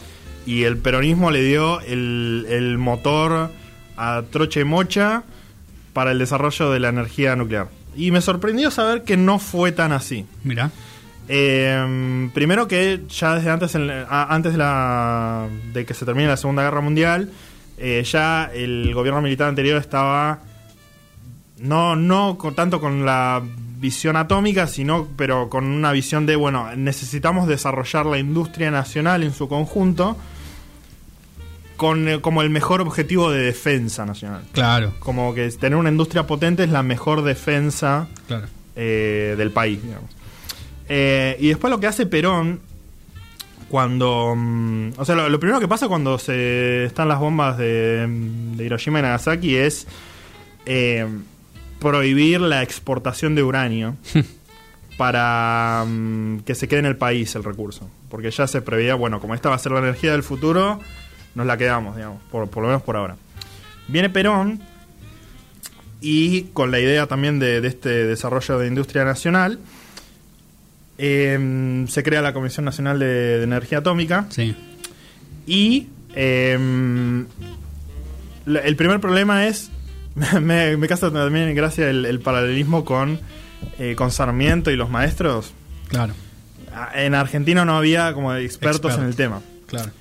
Y el peronismo le dio el, el motor a troche mocha para el desarrollo de la energía nuclear. Y me sorprendió saber que no fue tan así. Mira. Eh, primero que ya desde antes, en antes de, la, de que se termine la Segunda Guerra Mundial, eh, ya el gobierno militar anterior estaba no, no con, tanto con la visión atómica, sino pero con una visión de, bueno, necesitamos desarrollar la industria nacional en su conjunto con eh, como el mejor objetivo de defensa nacional. Claro, Como que tener una industria potente es la mejor defensa claro. eh, del país, digamos. Eh, y después lo que hace Perón cuando... mm, o sea, lo, lo primero que pasa cuando se están las bombas de, de Hiroshima y Nagasaki es eh, prohibir la exportación de uranio para mm, que se quede en el país el recurso. Porque ya se preveía, bueno, como esta va a ser la energía del futuro, nos la quedamos, digamos, por, por lo menos por ahora. Viene Perón y con la idea también de, de este desarrollo de industria nacional, eh, se crea la Comisión Nacional de, de Energía Atómica Sí. y eh, la- el primer problema es, me, me causa también en gracia el, el paralelismo con, eh, con Sarmiento y los maestros. Claro, Ah, En Argentina no había como expertos Experto. en el tema. claro.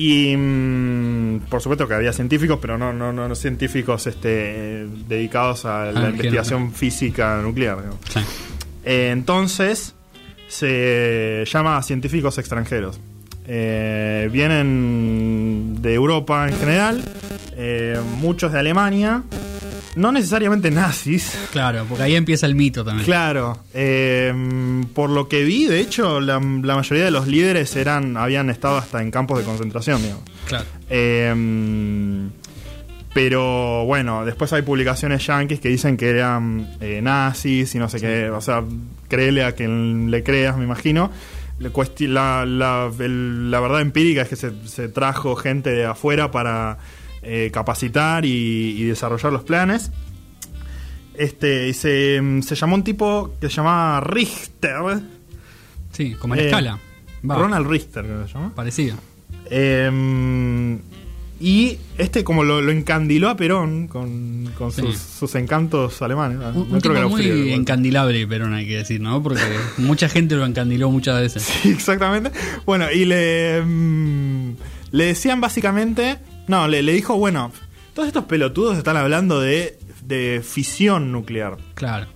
Y mm, por supuesto que había científicos, pero no, no, no, científicos este, dedicados a la energía investigación física nuclear. Sí. Eh, entonces se llama a científicos extranjeros. Eh, vienen de Europa en general, eh, muchos de Alemania, no necesariamente nazis. Claro, porque ahí empieza el mito también. Claro, eh, por lo que vi, de hecho, la, la mayoría de los líderes eran habían estado hasta en campos de concentración, digamos. Claro. Eh, pero bueno, después hay publicaciones yankees que dicen que eran eh, nazis y no sé qué. O sea, créele a quien le creas, me imagino. Le cuesti- La, la- el- la verdad empírica es que se, se trajo gente de afuera para eh, capacitar y, y desarrollar los planes. Este, y se, se llamó un tipo que se llamaba Richter. Sí, como en Eh, escala. Va, Ronald Richter, que se llama. Parecido. Eh, y este como lo, lo encandiló a Perón con, con Sí. sus, sus encantos alemanes. Un, no un creo que muy igual. encandilable, pero no hay que decir, ¿no? Porque mucha gente lo encandiló muchas veces. Sí, exactamente. Bueno, y le, mm, le decían básicamente, no, le, le dijo, bueno, todos estos pelotudos están hablando de, de fisión nuclear, Claro.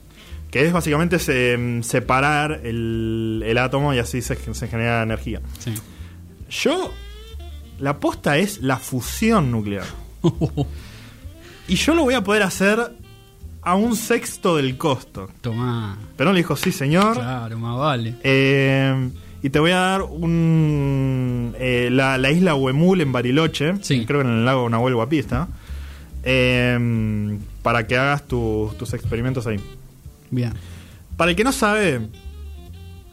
que es básicamente se- separar el, el átomo y así se, se genera energía. Sí. Yo, la posta es la fusión nuclear. Y yo lo voy a poder hacer a un sexto del costo. Tomá. Perón le dijo, sí señor. Claro, más vale. Eh, y te voy a dar un eh, la, la isla Huemul en Bariloche, Sí. creo que en el lago Nahuel Guapista, eh, para que hagas tus- tus experimentos ahí. Bien. Para el que no sabe,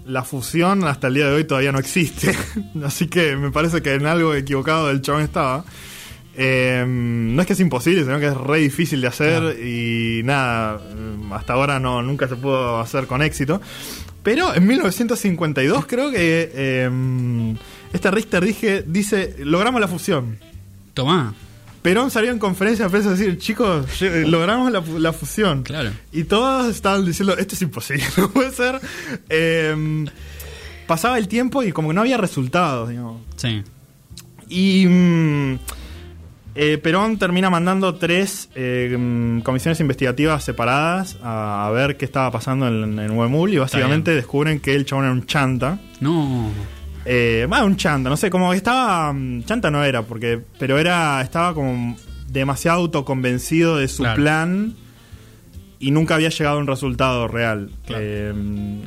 la fusión hasta el día de hoy todavía no existe, así que me parece que en algo equivocado del chabón estaba. Eh, no es que es imposible, sino que es re difícil de hacer Claro. y nada, mm, hasta ahora no nunca se pudo hacer con éxito. Pero en 1952 creo que eh, este Richter dije, dice, logramos la fusión. Tomá. Perón salió en conferencia de prensa a decir, chicos, lle- logramos la, fu- la fusión. Claro. Y todos estaban diciendo, esto es imposible, no puede ser. Eh, pasaba el tiempo y como que no había resultados, digamos. Sí. Y mm, eh, Perón termina mandando tres eh, mm, comisiones investigativas separadas a, a ver qué estaba pasando en, en Huemul y básicamente descubren que el chabón era un chanta. No. Eh, bueno, un chanta, no sé, como que estaba. mm, Chanta no era, porque. Pero era. Estaba como demasiado autoconvencido de su Claro. plan y nunca había llegado a un resultado real. Claro. Eh,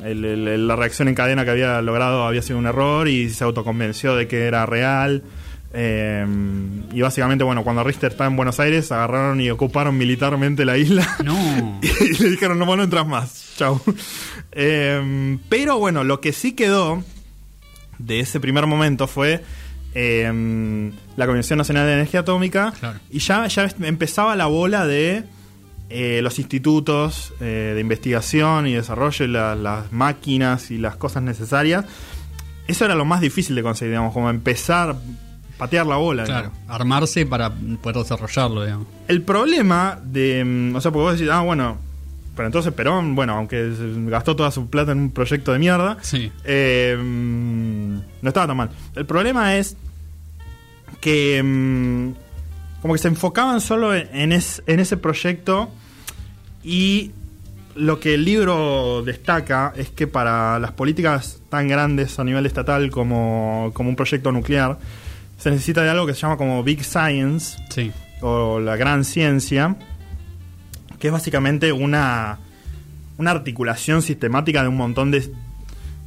el- el- la reacción en cadena que había logrado había sido un error y se autoconvenció de que era real. Eh, y básicamente, bueno, cuando Richter estaba en Buenos Aires, agarraron y ocuparon militarmente la isla. No. y le dijeron, no, vos no entras más. Chau. Eh, pero bueno, lo que sí quedó de ese primer momento fue eh, la Comisión Nacional de Energía Atómica. Claro. Y ya, ya empezaba la bola de los institutos de investigación y desarrollo, y la- las máquinas y las cosas necesarias. Eso era lo más difícil de conseguir, digamos, como empezar, patear la bola. Claro. digamos. Armarse para poder desarrollarlo, digamos. El problema de. mm, O sea, porque vos decís, ah, bueno. Pero entonces Perón, bueno, aunque gastó toda su plata en un proyecto de mierda, Sí. eh, mm, no estaba tan mal. El problema es que. mm, como que se enfocaban solo en, en es- en ese proyecto y lo que el libro destaca es que para las políticas tan grandes a nivel estatal como, como un proyecto nuclear, se necesita de algo que se llama como Big Science, Sí. o la gran ciencia, que es básicamente una, una articulación sistemática de un montón de,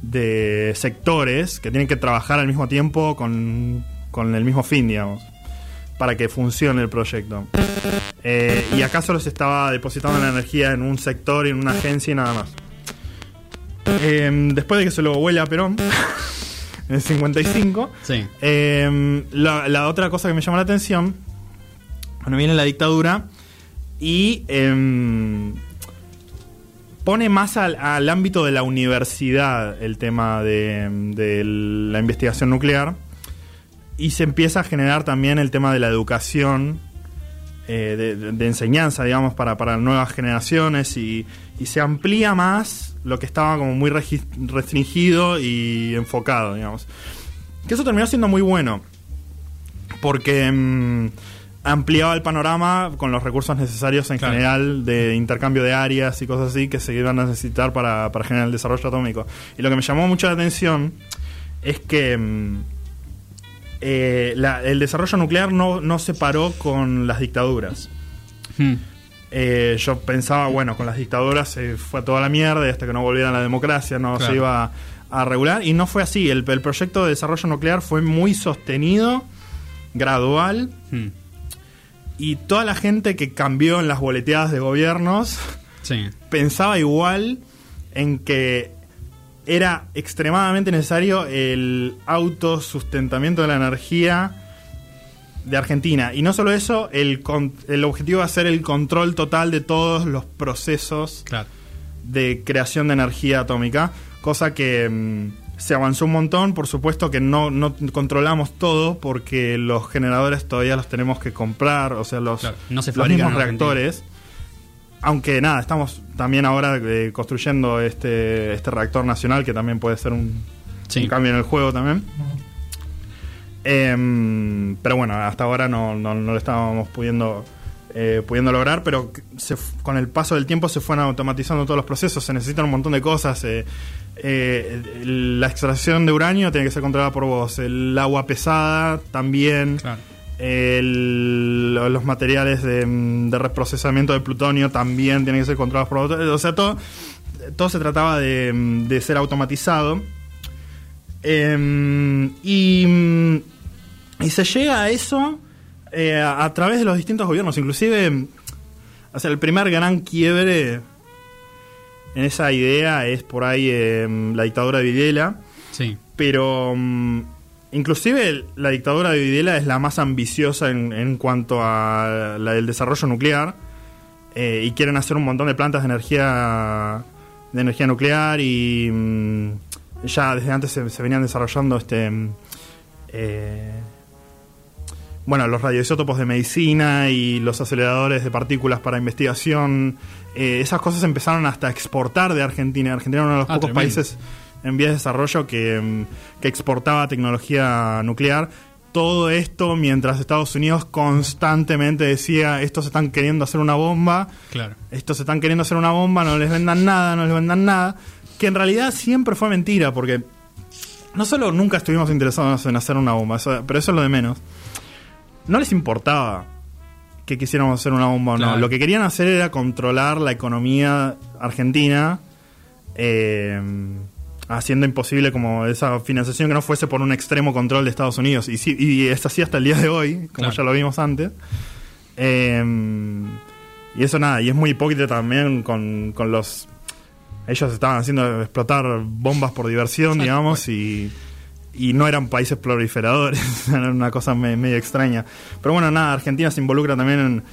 de sectores que tienen que trabajar al mismo tiempo con, con el mismo fin, digamos, para que funcione el proyecto. Eh, y acá solo se estaba depositando la energía en un sector y en una agencia y nada más. Eh, después de que se lo huele a Perón, en el 55, Sí. eh, la, la otra cosa que me llama la atención, bueno, viene la dictadura y em, pone más al, al ámbito de la universidad el tema de, de la investigación nuclear y se empieza a generar también el tema de la educación, eh, de, enseñanza, digamos, para, para nuevas generaciones y, y se amplía más lo que estaba como muy restringido y enfocado, digamos. Que eso terminó siendo muy bueno, porque mm, ampliaba el panorama con los recursos necesarios en Claro. general de intercambio de áreas y cosas así que se iban a necesitar para, para generar el desarrollo atómico. Y lo que me llamó mucho la atención es que mm, eh, la- el desarrollo nuclear no, no se paró con las dictaduras. Hmm. Eh, yo pensaba, bueno, con las dictaduras se fue a toda la mierda y hasta que no volviera la democracia no Claro. se iba a regular. Y no fue así. El, el proyecto de desarrollo nuclear fue muy sostenido, gradual. Hmm. Y toda la gente que cambió en las boleteadas de gobiernos Sí. pensaba igual en que era extremadamente necesario el autosustentamiento de la energía de Argentina. Y no solo eso, el, con- el objetivo va a ser el control total de todos los procesos Claro. de creación de energía atómica, cosa que mm, se avanzó un montón, por supuesto que no, no controlamos todo porque los generadores todavía los tenemos que comprar, o sea, los, Claro, no se los mismos Argentina. Aunque nada, estamos también ahora eh, construyendo este, este reactor nacional que también puede ser un, Sí. un cambio en el juego también. Em, pero bueno, hasta ahora no, no- no lo estábamos pudiendo, eh, pudiendo lograr, pero se con el paso del tiempo se fueron automatizando todos los procesos, se necesitan un montón de cosas. eh, la extracción de uranio tiene que ser controlada por vos, el agua pesada también. Claro. El- los materiales de, mm, de reprocesamiento de plutonio también tienen que ser controlados por otro- O sea, todo, todo se trataba de, mm, de ser automatizado. Em, y, mm, y se llega a eso eh, a, a través de los distintos gobiernos. Inclusive, o sea, el primer gran quiebre en esa idea es por ahí em, la dictadura de Videla. Sí. Pero inclusive la dictadura de Videla es la más ambiciosa en, en cuanto a la del desarrollo nuclear eh, y quieren hacer un montón de plantas de energía de energía nuclear y mm, ya desde antes se, se venían desarrollando este mm, eh, bueno los radioisótopos de medicina y los aceleradores de partículas para investigación eh, esas cosas empezaron hasta a exportar de Argentina Argentina era uno de los Ah, pocos tremendo. países en vías de desarrollo que, mm, que exportaba tecnología nuclear. Todo esto mientras Estados Unidos constantemente decía, estos están queriendo hacer una bomba, Claro. estos están queriendo hacer una bomba, no les vendan nada, no les vendan nada. Que en realidad siempre fue mentira, porque no solo nunca estuvimos interesados en hacer una bomba, eso- pero eso es lo de menos. No les importaba que quisiéramos hacer una bomba o no. Lo que querían hacer era controlar la economía argentina, eh, haciendo imposible como esa financiación que no fuese por un extremo control de Estados Unidos. Y, sí, y es así hasta el día de hoy, como Claro. ya lo vimos antes. Eh, y eso nada, y es muy hipócrita también con, con los... Ellos estaban haciendo explotar bombas por diversión, Exacto. digamos, y, y no eran países proliferadores, era una cosa me- medio extraña. Pero bueno, nada, Argentina se involucra también en,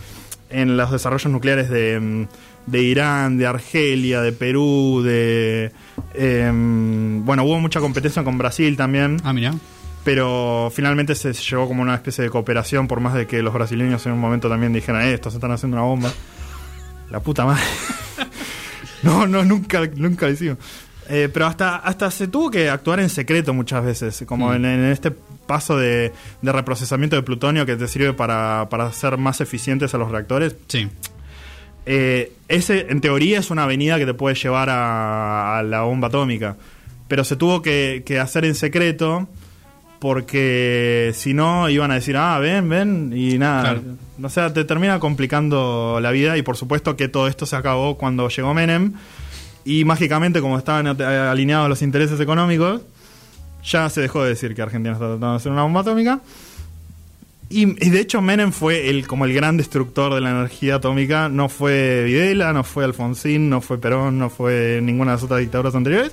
en los desarrollos nucleares de, mm, de Irán, de Argelia, de Perú, de... em, bueno, hubo mucha competencia con Brasil también, Ah, mira. pero finalmente se llevó como una especie de cooperación, por más de que los brasileños en un momento también dijeran, eh, estos están haciendo una bomba. La puta madre. no, no, nunca, nunca lo hicimos. Eh, pero hasta, hasta se tuvo que actuar en secreto muchas veces, como Mm. en, en este paso de, de reprocesamiento de plutonio que te sirve para, para ser más eficientes a los reactores. Sí. Eh, ese, en teoría, es una avenida que te puede llevar a, a la bomba atómica. Pero se tuvo que, que hacer en secreto porque si no iban a decir, ah, ven, ven, y nada. Claro. O sea, te termina complicando la vida y por supuesto que todo esto se acabó cuando llegó Menem y mágicamente, como estaban alineados los intereses económicos, ya se dejó de decir que Argentina está tratando de hacer una bomba atómica. Y, y de hecho Menem fue el como el gran destructor de la energía atómica. No fue Videla, no fue Alfonsín, no fue Perón, no fue ninguna de las otras dictaduras anteriores.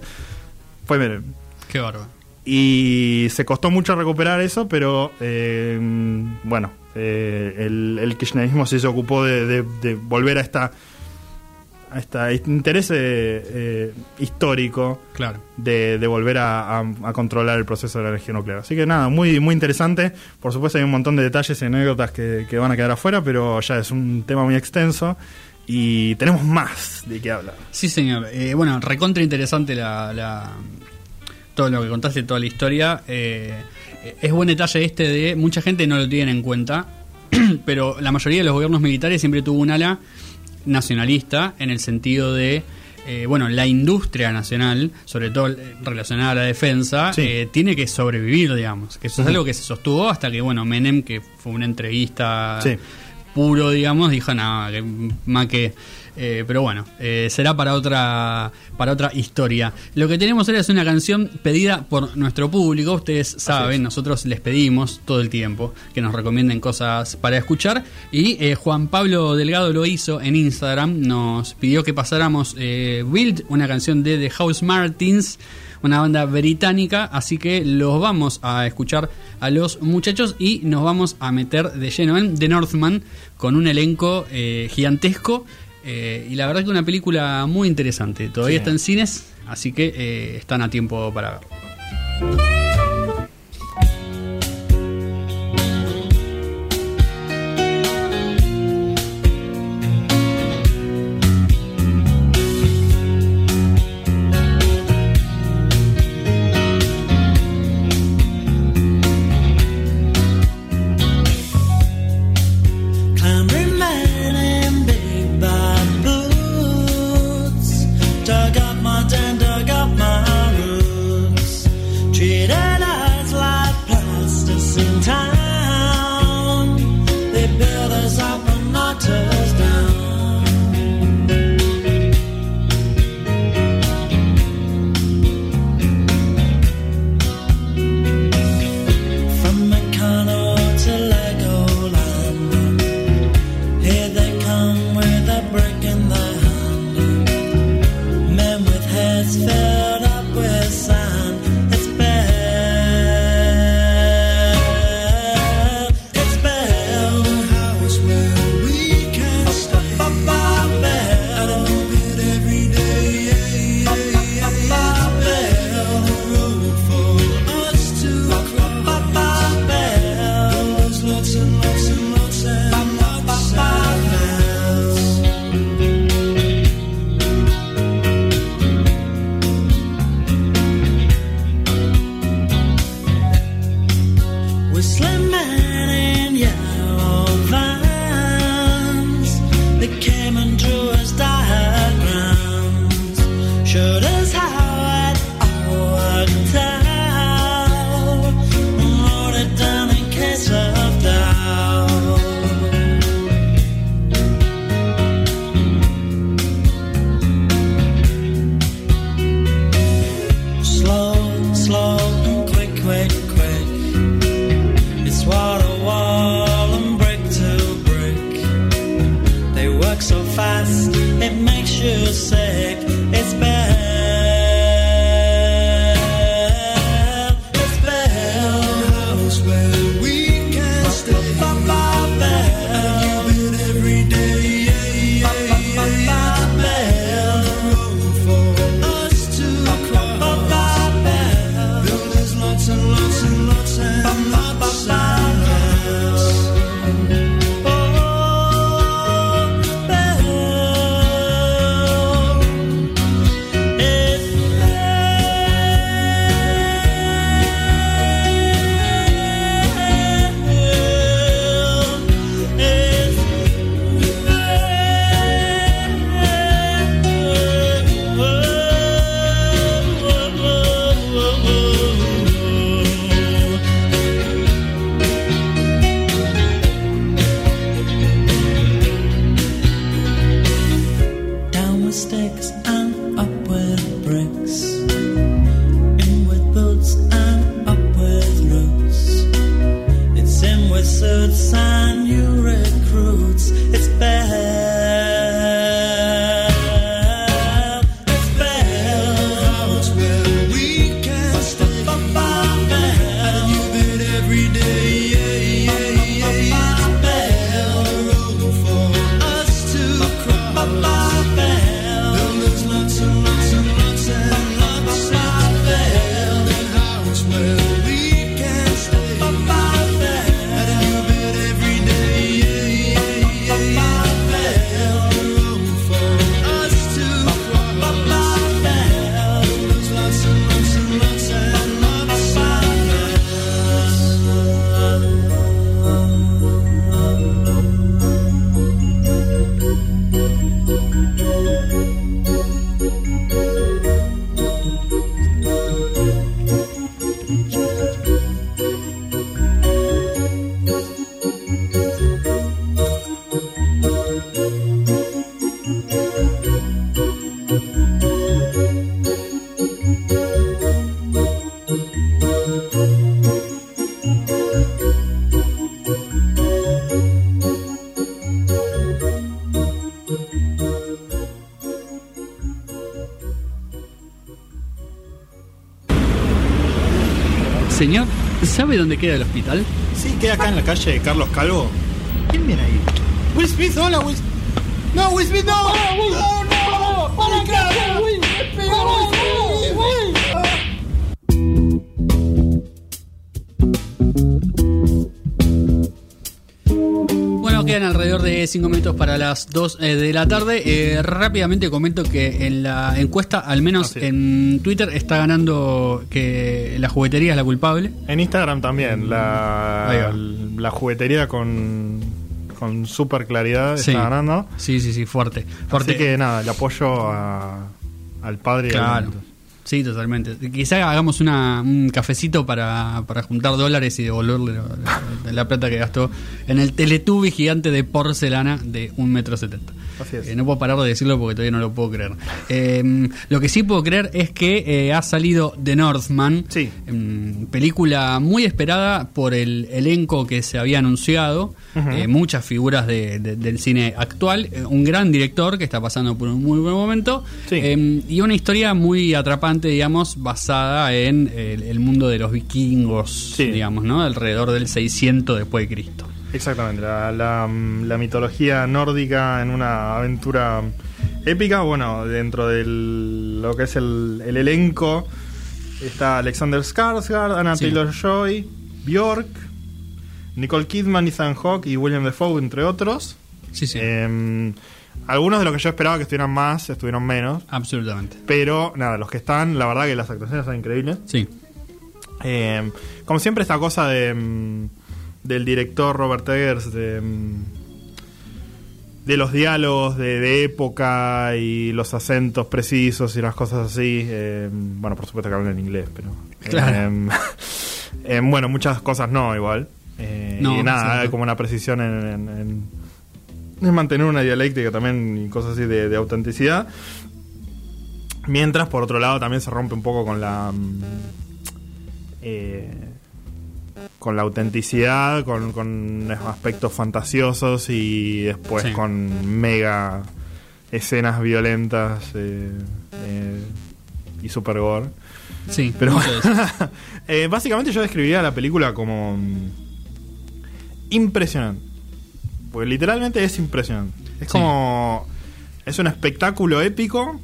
Fue Menem. Qué bárbaro. Y se costó mucho recuperar eso, pero eh, bueno, eh, el, el kirchnerismo sí se ocupó de, de- de volver a esta a este interés eh, eh, histórico Claro. de, de volver a, a- a controlar el proceso de la energía nuclear. Así que nada, muy, muy interesante. Por supuesto hay un montón de detalles y anécdotas que, que van a quedar afuera, pero ya es un tema muy extenso y tenemos más de qué hablar. Sí, señor. Eh, bueno, recontra interesante la, la- todo lo que contaste, toda la historia. Eh, es buen detalle este de mucha gente no lo tiene en cuenta, pero la mayoría de los gobiernos militares siempre tuvo un ala nacionalista en el sentido de eh, bueno, la industria nacional, sobre todo eh, relacionada a la defensa, Sí. eh, tiene que sobrevivir, digamos. Que eso es algo que se sostuvo hasta que, bueno, Menem, que fue una entrevista Sí. puro, digamos, dijo nada, que más que. Eh, pero bueno, eh, será para otra para otra historia. Lo que tenemos ahora es una canción pedida por nuestro público. Ustedes saben, nosotros les pedimos todo el tiempo que nos recomienden cosas para escuchar. Y eh, Juan Pablo Delgado lo hizo en Instagram. Nos pidió que pasáramos Build, una canción de The House Martins una banda británica, así que los vamos a escuchar a los muchachos y nos vamos a meter de lleno en The Northman con un elenco eh, gigantesco eh, y la verdad que una película muy interesante. Todavía Sí. está en cines, así que eh, están a tiempo para verlo. ¿Sabe dónde queda el hospital? Sí, queda acá en la calle de Carlos Calvo. ¿Quién viene ahí? Will Smith, hola Will No, Will Smith, no. No, no. Will, Bueno, 45 minutos para las 2 eh, de la tarde. Eh, rápidamente comento que en la encuesta, al menos en Twitter, está ganando que la juguetería es la culpable. En Instagram también, la, la juguetería con con súper claridad está ganando. Sí, sí, sí, fuerte. fuerte. Así que nada, el apoyo al padre. Claro. Sí, totalmente. Quizá hagamos una, un cafecito para, para juntar dólares y devolverle la, la plata que gastó en el teletubi gigante de porcelana de un metro setenta. Eh, no puedo parar de decirlo porque todavía no lo puedo creer. Eh, lo que sí puedo creer es que eh, ha salido The Northman, Sí. mm, película muy esperada por el elenco que se había anunciado, eh, muchas figuras de- de- del cine actual, un gran director que está pasando por un muy buen momento Sí. eh, y una historia muy atrapante, digamos, basada en el, el mundo de los vikingos, Sí. digamos, ¿no? Alrededor del 600 después de Cristo. Exactamente, la, la, la mitología nórdica en una aventura épica. Bueno, dentro de lo que es el, el elenco está Alexander Skarsgård, Anna Sí. Taylor-Joy, Bjork, Nicole Kidman, Ethan Hawke y William Defoe, entre otros. Sí, sí. Eh, algunos de los que yo esperaba que estuvieran más, estuvieron menos. Absolutamente. Pero nada, los que están, la verdad que las actuaciones son increíbles. Sí. Eh, como siempre, esta cosa de mm, del director Robert Eggers de de los diálogos de, de época y los acentos precisos y las cosas así. eh, bueno, por supuesto que hablan en inglés, pero. Claro. eh, bueno, muchas cosas no, igual. Eh, No, y nada, hay como una precisión en, en- en- en mantener una dialéctica también y cosas así de, de autenticidad. Mientras, por otro lado, también se rompe un poco con la. mm, eh, con la autenticidad, con, con aspectos fantasiosos y después Sí. con mega escenas violentas eh, eh, y super gore. Sí, Pero. Eh, básicamente yo describiría la película como mm, impresionante. Porque literalmente es impresionante. Es Sí. como... Es un espectáculo épico.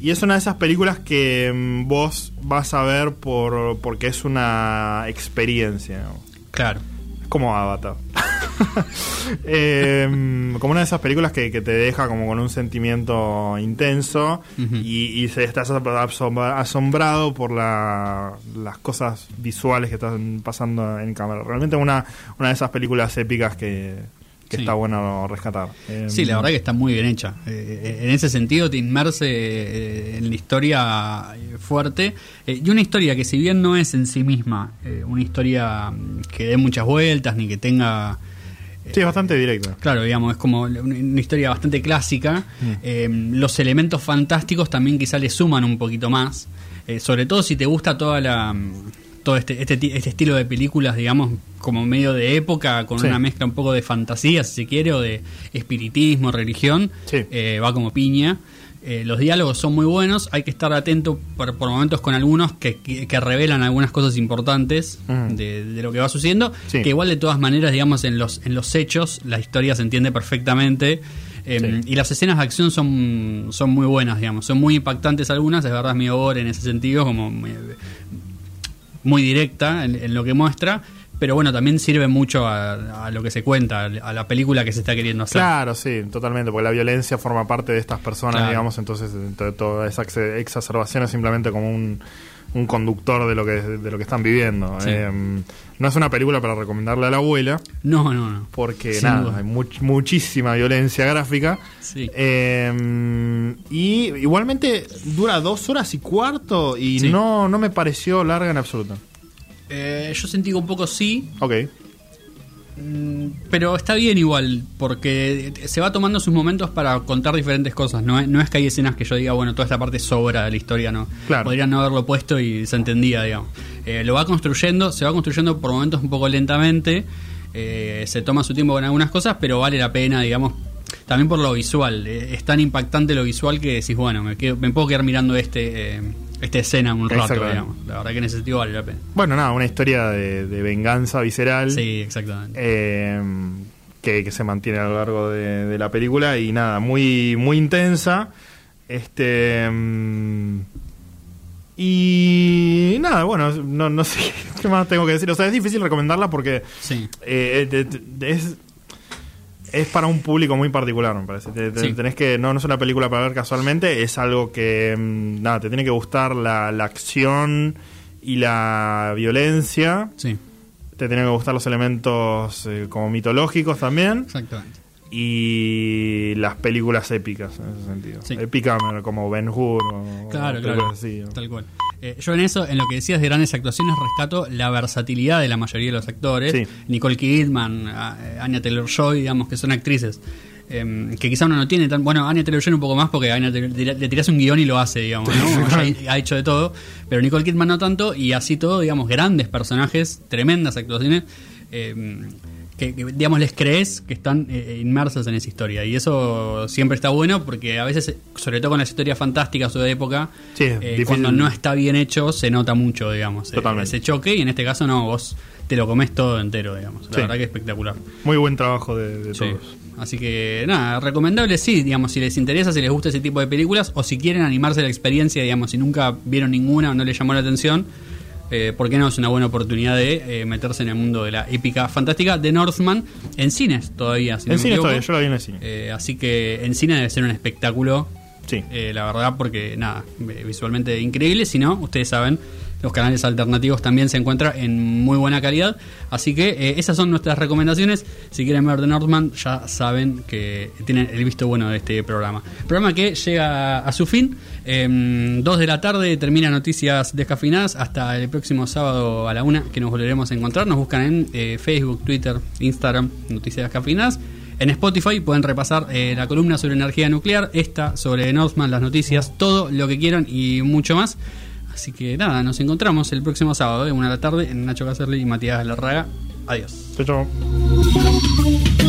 Y es una de esas películas que mm, vos vas a ver por porque es una experiencia. Claro. Es como Avatar. Eh, como una de esas películas que, que te deja como con un sentimiento intenso y, y se estás asombra- asombrado por la- las cosas visuales que están pasando en cámara. Realmente una, una de esas películas épicas que, que Sí. está bueno rescatar. Eh, Sí, la verdad que está muy bien hecha. Eh, en ese sentido te inmerse eh, en la historia eh, fuerte. Eh, y una historia que si bien no es en sí misma eh, una historia mm, que dé muchas vueltas ni que tenga... Sí, es bastante directa. Claro, digamos, es como una historia bastante clásica. Eh, los elementos fantásticos también quizá le suman un poquito más. Eh, sobre todo si te gusta toda la mm, todo este, este, este estilo de películas, digamos, como medio de época, con Sí. una mezcla un poco de fantasía, si se quiere, o de espiritismo, religión, Sí. eh, va como piña. Eh, los diálogos son muy buenos, hay que estar atento por, por momentos con algunos que, que- que revelan algunas cosas importantes Ujú. de, de lo que va sucediendo, Sí. que igual de todas maneras, digamos, en los, en los hechos, la historia se entiende perfectamente. Eh, Sí. Y las escenas de acción son, son muy buenas, digamos, son muy impactantes algunas, es verdad, es medio gore en ese sentido, como muy, muy directa en, en lo que muestra, pero bueno, también sirve mucho a, a lo que se cuenta, a la película que se está queriendo hacer. Claro, sí, totalmente, porque la violencia forma parte de estas personas, Claro. digamos, entonces to- toda esa ex- exacerbación es simplemente como un, un conductor de lo que de lo que están viviendo. Sí. Eh, no es una película para recomendarle a la abuela, No, no, no. porque Sin nada, duda. hay much- muchísima violencia gráfica. Sí. Eh, y igualmente dura dos horas y cuarto y Sí. no, no me pareció larga en absoluto. Eh, yo sentí que un poco sí, Ok, Mm, Pero está bien igual, porque se va tomando sus momentos para contar diferentes cosas. No, es- no es que hay escenas que yo diga, bueno, toda esta parte sobra de la historia, no. Claro. Podrían no haberlo puesto y se entendía, digamos. Eh, lo va construyendo, se va construyendo por momentos un poco lentamente. eh, se toma su tiempo con algunas cosas, pero vale la pena, digamos. También por lo visual. eh, es tan impactante lo visual que decís, bueno, me, quedo- me puedo quedar mirando este, eh, esta escena un rato, digamos. La verdad que en ese sentido vale la pena. bueno, nada, una historia de, de venganza visceral. Sí, exactamente. eh, que, que se mantiene a lo largo de, de la película y nada, muy, muy intensa. Este. mm, y nada, bueno, no, no sé qué más tengo que decir. O sea, es difícil recomendarla porque Sí. eh, eh, es, es para un público muy particular, me parece. Te- te- Sí. Tenés que, no, no es una película para ver casualmente, es algo que, mm, nada, te tiene que gustar la, la acción y la violencia. Sí, Te tienen que gustar los elementos eh, como mitológicos también. exactamente. Y las películas épicas, en ese sentido. Sí. Épica como Ben Hur o Claro, o claro. así. Tal cual. Eh, yo en eso, en lo que decías de grandes actuaciones, rescato la versatilidad de la mayoría de los actores. Sí. Nicole Kidman, eh, Anya Taylor-Joy, digamos, que son actrices. em, que quizá uno no tiene tan. Bueno, Anya Taylor-Joy un poco más porque Anya le tirás un guion y lo hace, digamos, ¿no? Ya ha- hecho de todo. Pero Nicole Kidman no tanto, y así todo, digamos, grandes personajes, tremendas actuaciones. em, que, que, digamos les crees que están eh, inmersas en esa historia y eso siempre está bueno porque a veces sobre todo con las historias fantásticas o de época Sí, eh, cuando no está bien hecho se nota mucho digamos eh, Totalmente. ese choque y en este caso no vos te lo comes todo entero digamos la Sí. verdad que espectacular Muy buen trabajo de, de Sí. todos. Así que nada, recomendable sí, digamos, si les interesa, si les gusta ese tipo de películas o si quieren animarse a la experiencia, digamos, si nunca vieron ninguna o no les llamó la atención, eh, ¿por qué no? Es una buena oportunidad de eh, meterse en el mundo de la épica fantástica de Northman en cines todavía. Si En me cine equivoco. todavía, yo la vi en el cine. Eh, así que en cine debe ser un espectáculo, Sí. eh, la verdad, porque nada, visualmente increíble. Si no, ustedes saben, los canales alternativos también se encuentra en muy buena calidad. Así que eh, esas son nuestras recomendaciones. Si quieren ver The Northman, ya saben que tienen el visto bueno de este programa. Programa que llega a su fin. Em, dos de la tarde termina Noticias Descafinadas. Hasta el próximo sábado a la una que nos volveremos a encontrar. Nos buscan en eh, Facebook, Twitter, Instagram, Noticias Descafinadas. En Spotify pueden repasar eh, la columna sobre energía nuclear, esta sobre Northman, las noticias, todo lo que quieran y mucho más. Así que nada, nos encontramos el próximo sábado de una de la tarde en Nacho Cacerli y Matías Larraga. Adiós. Chau, chau.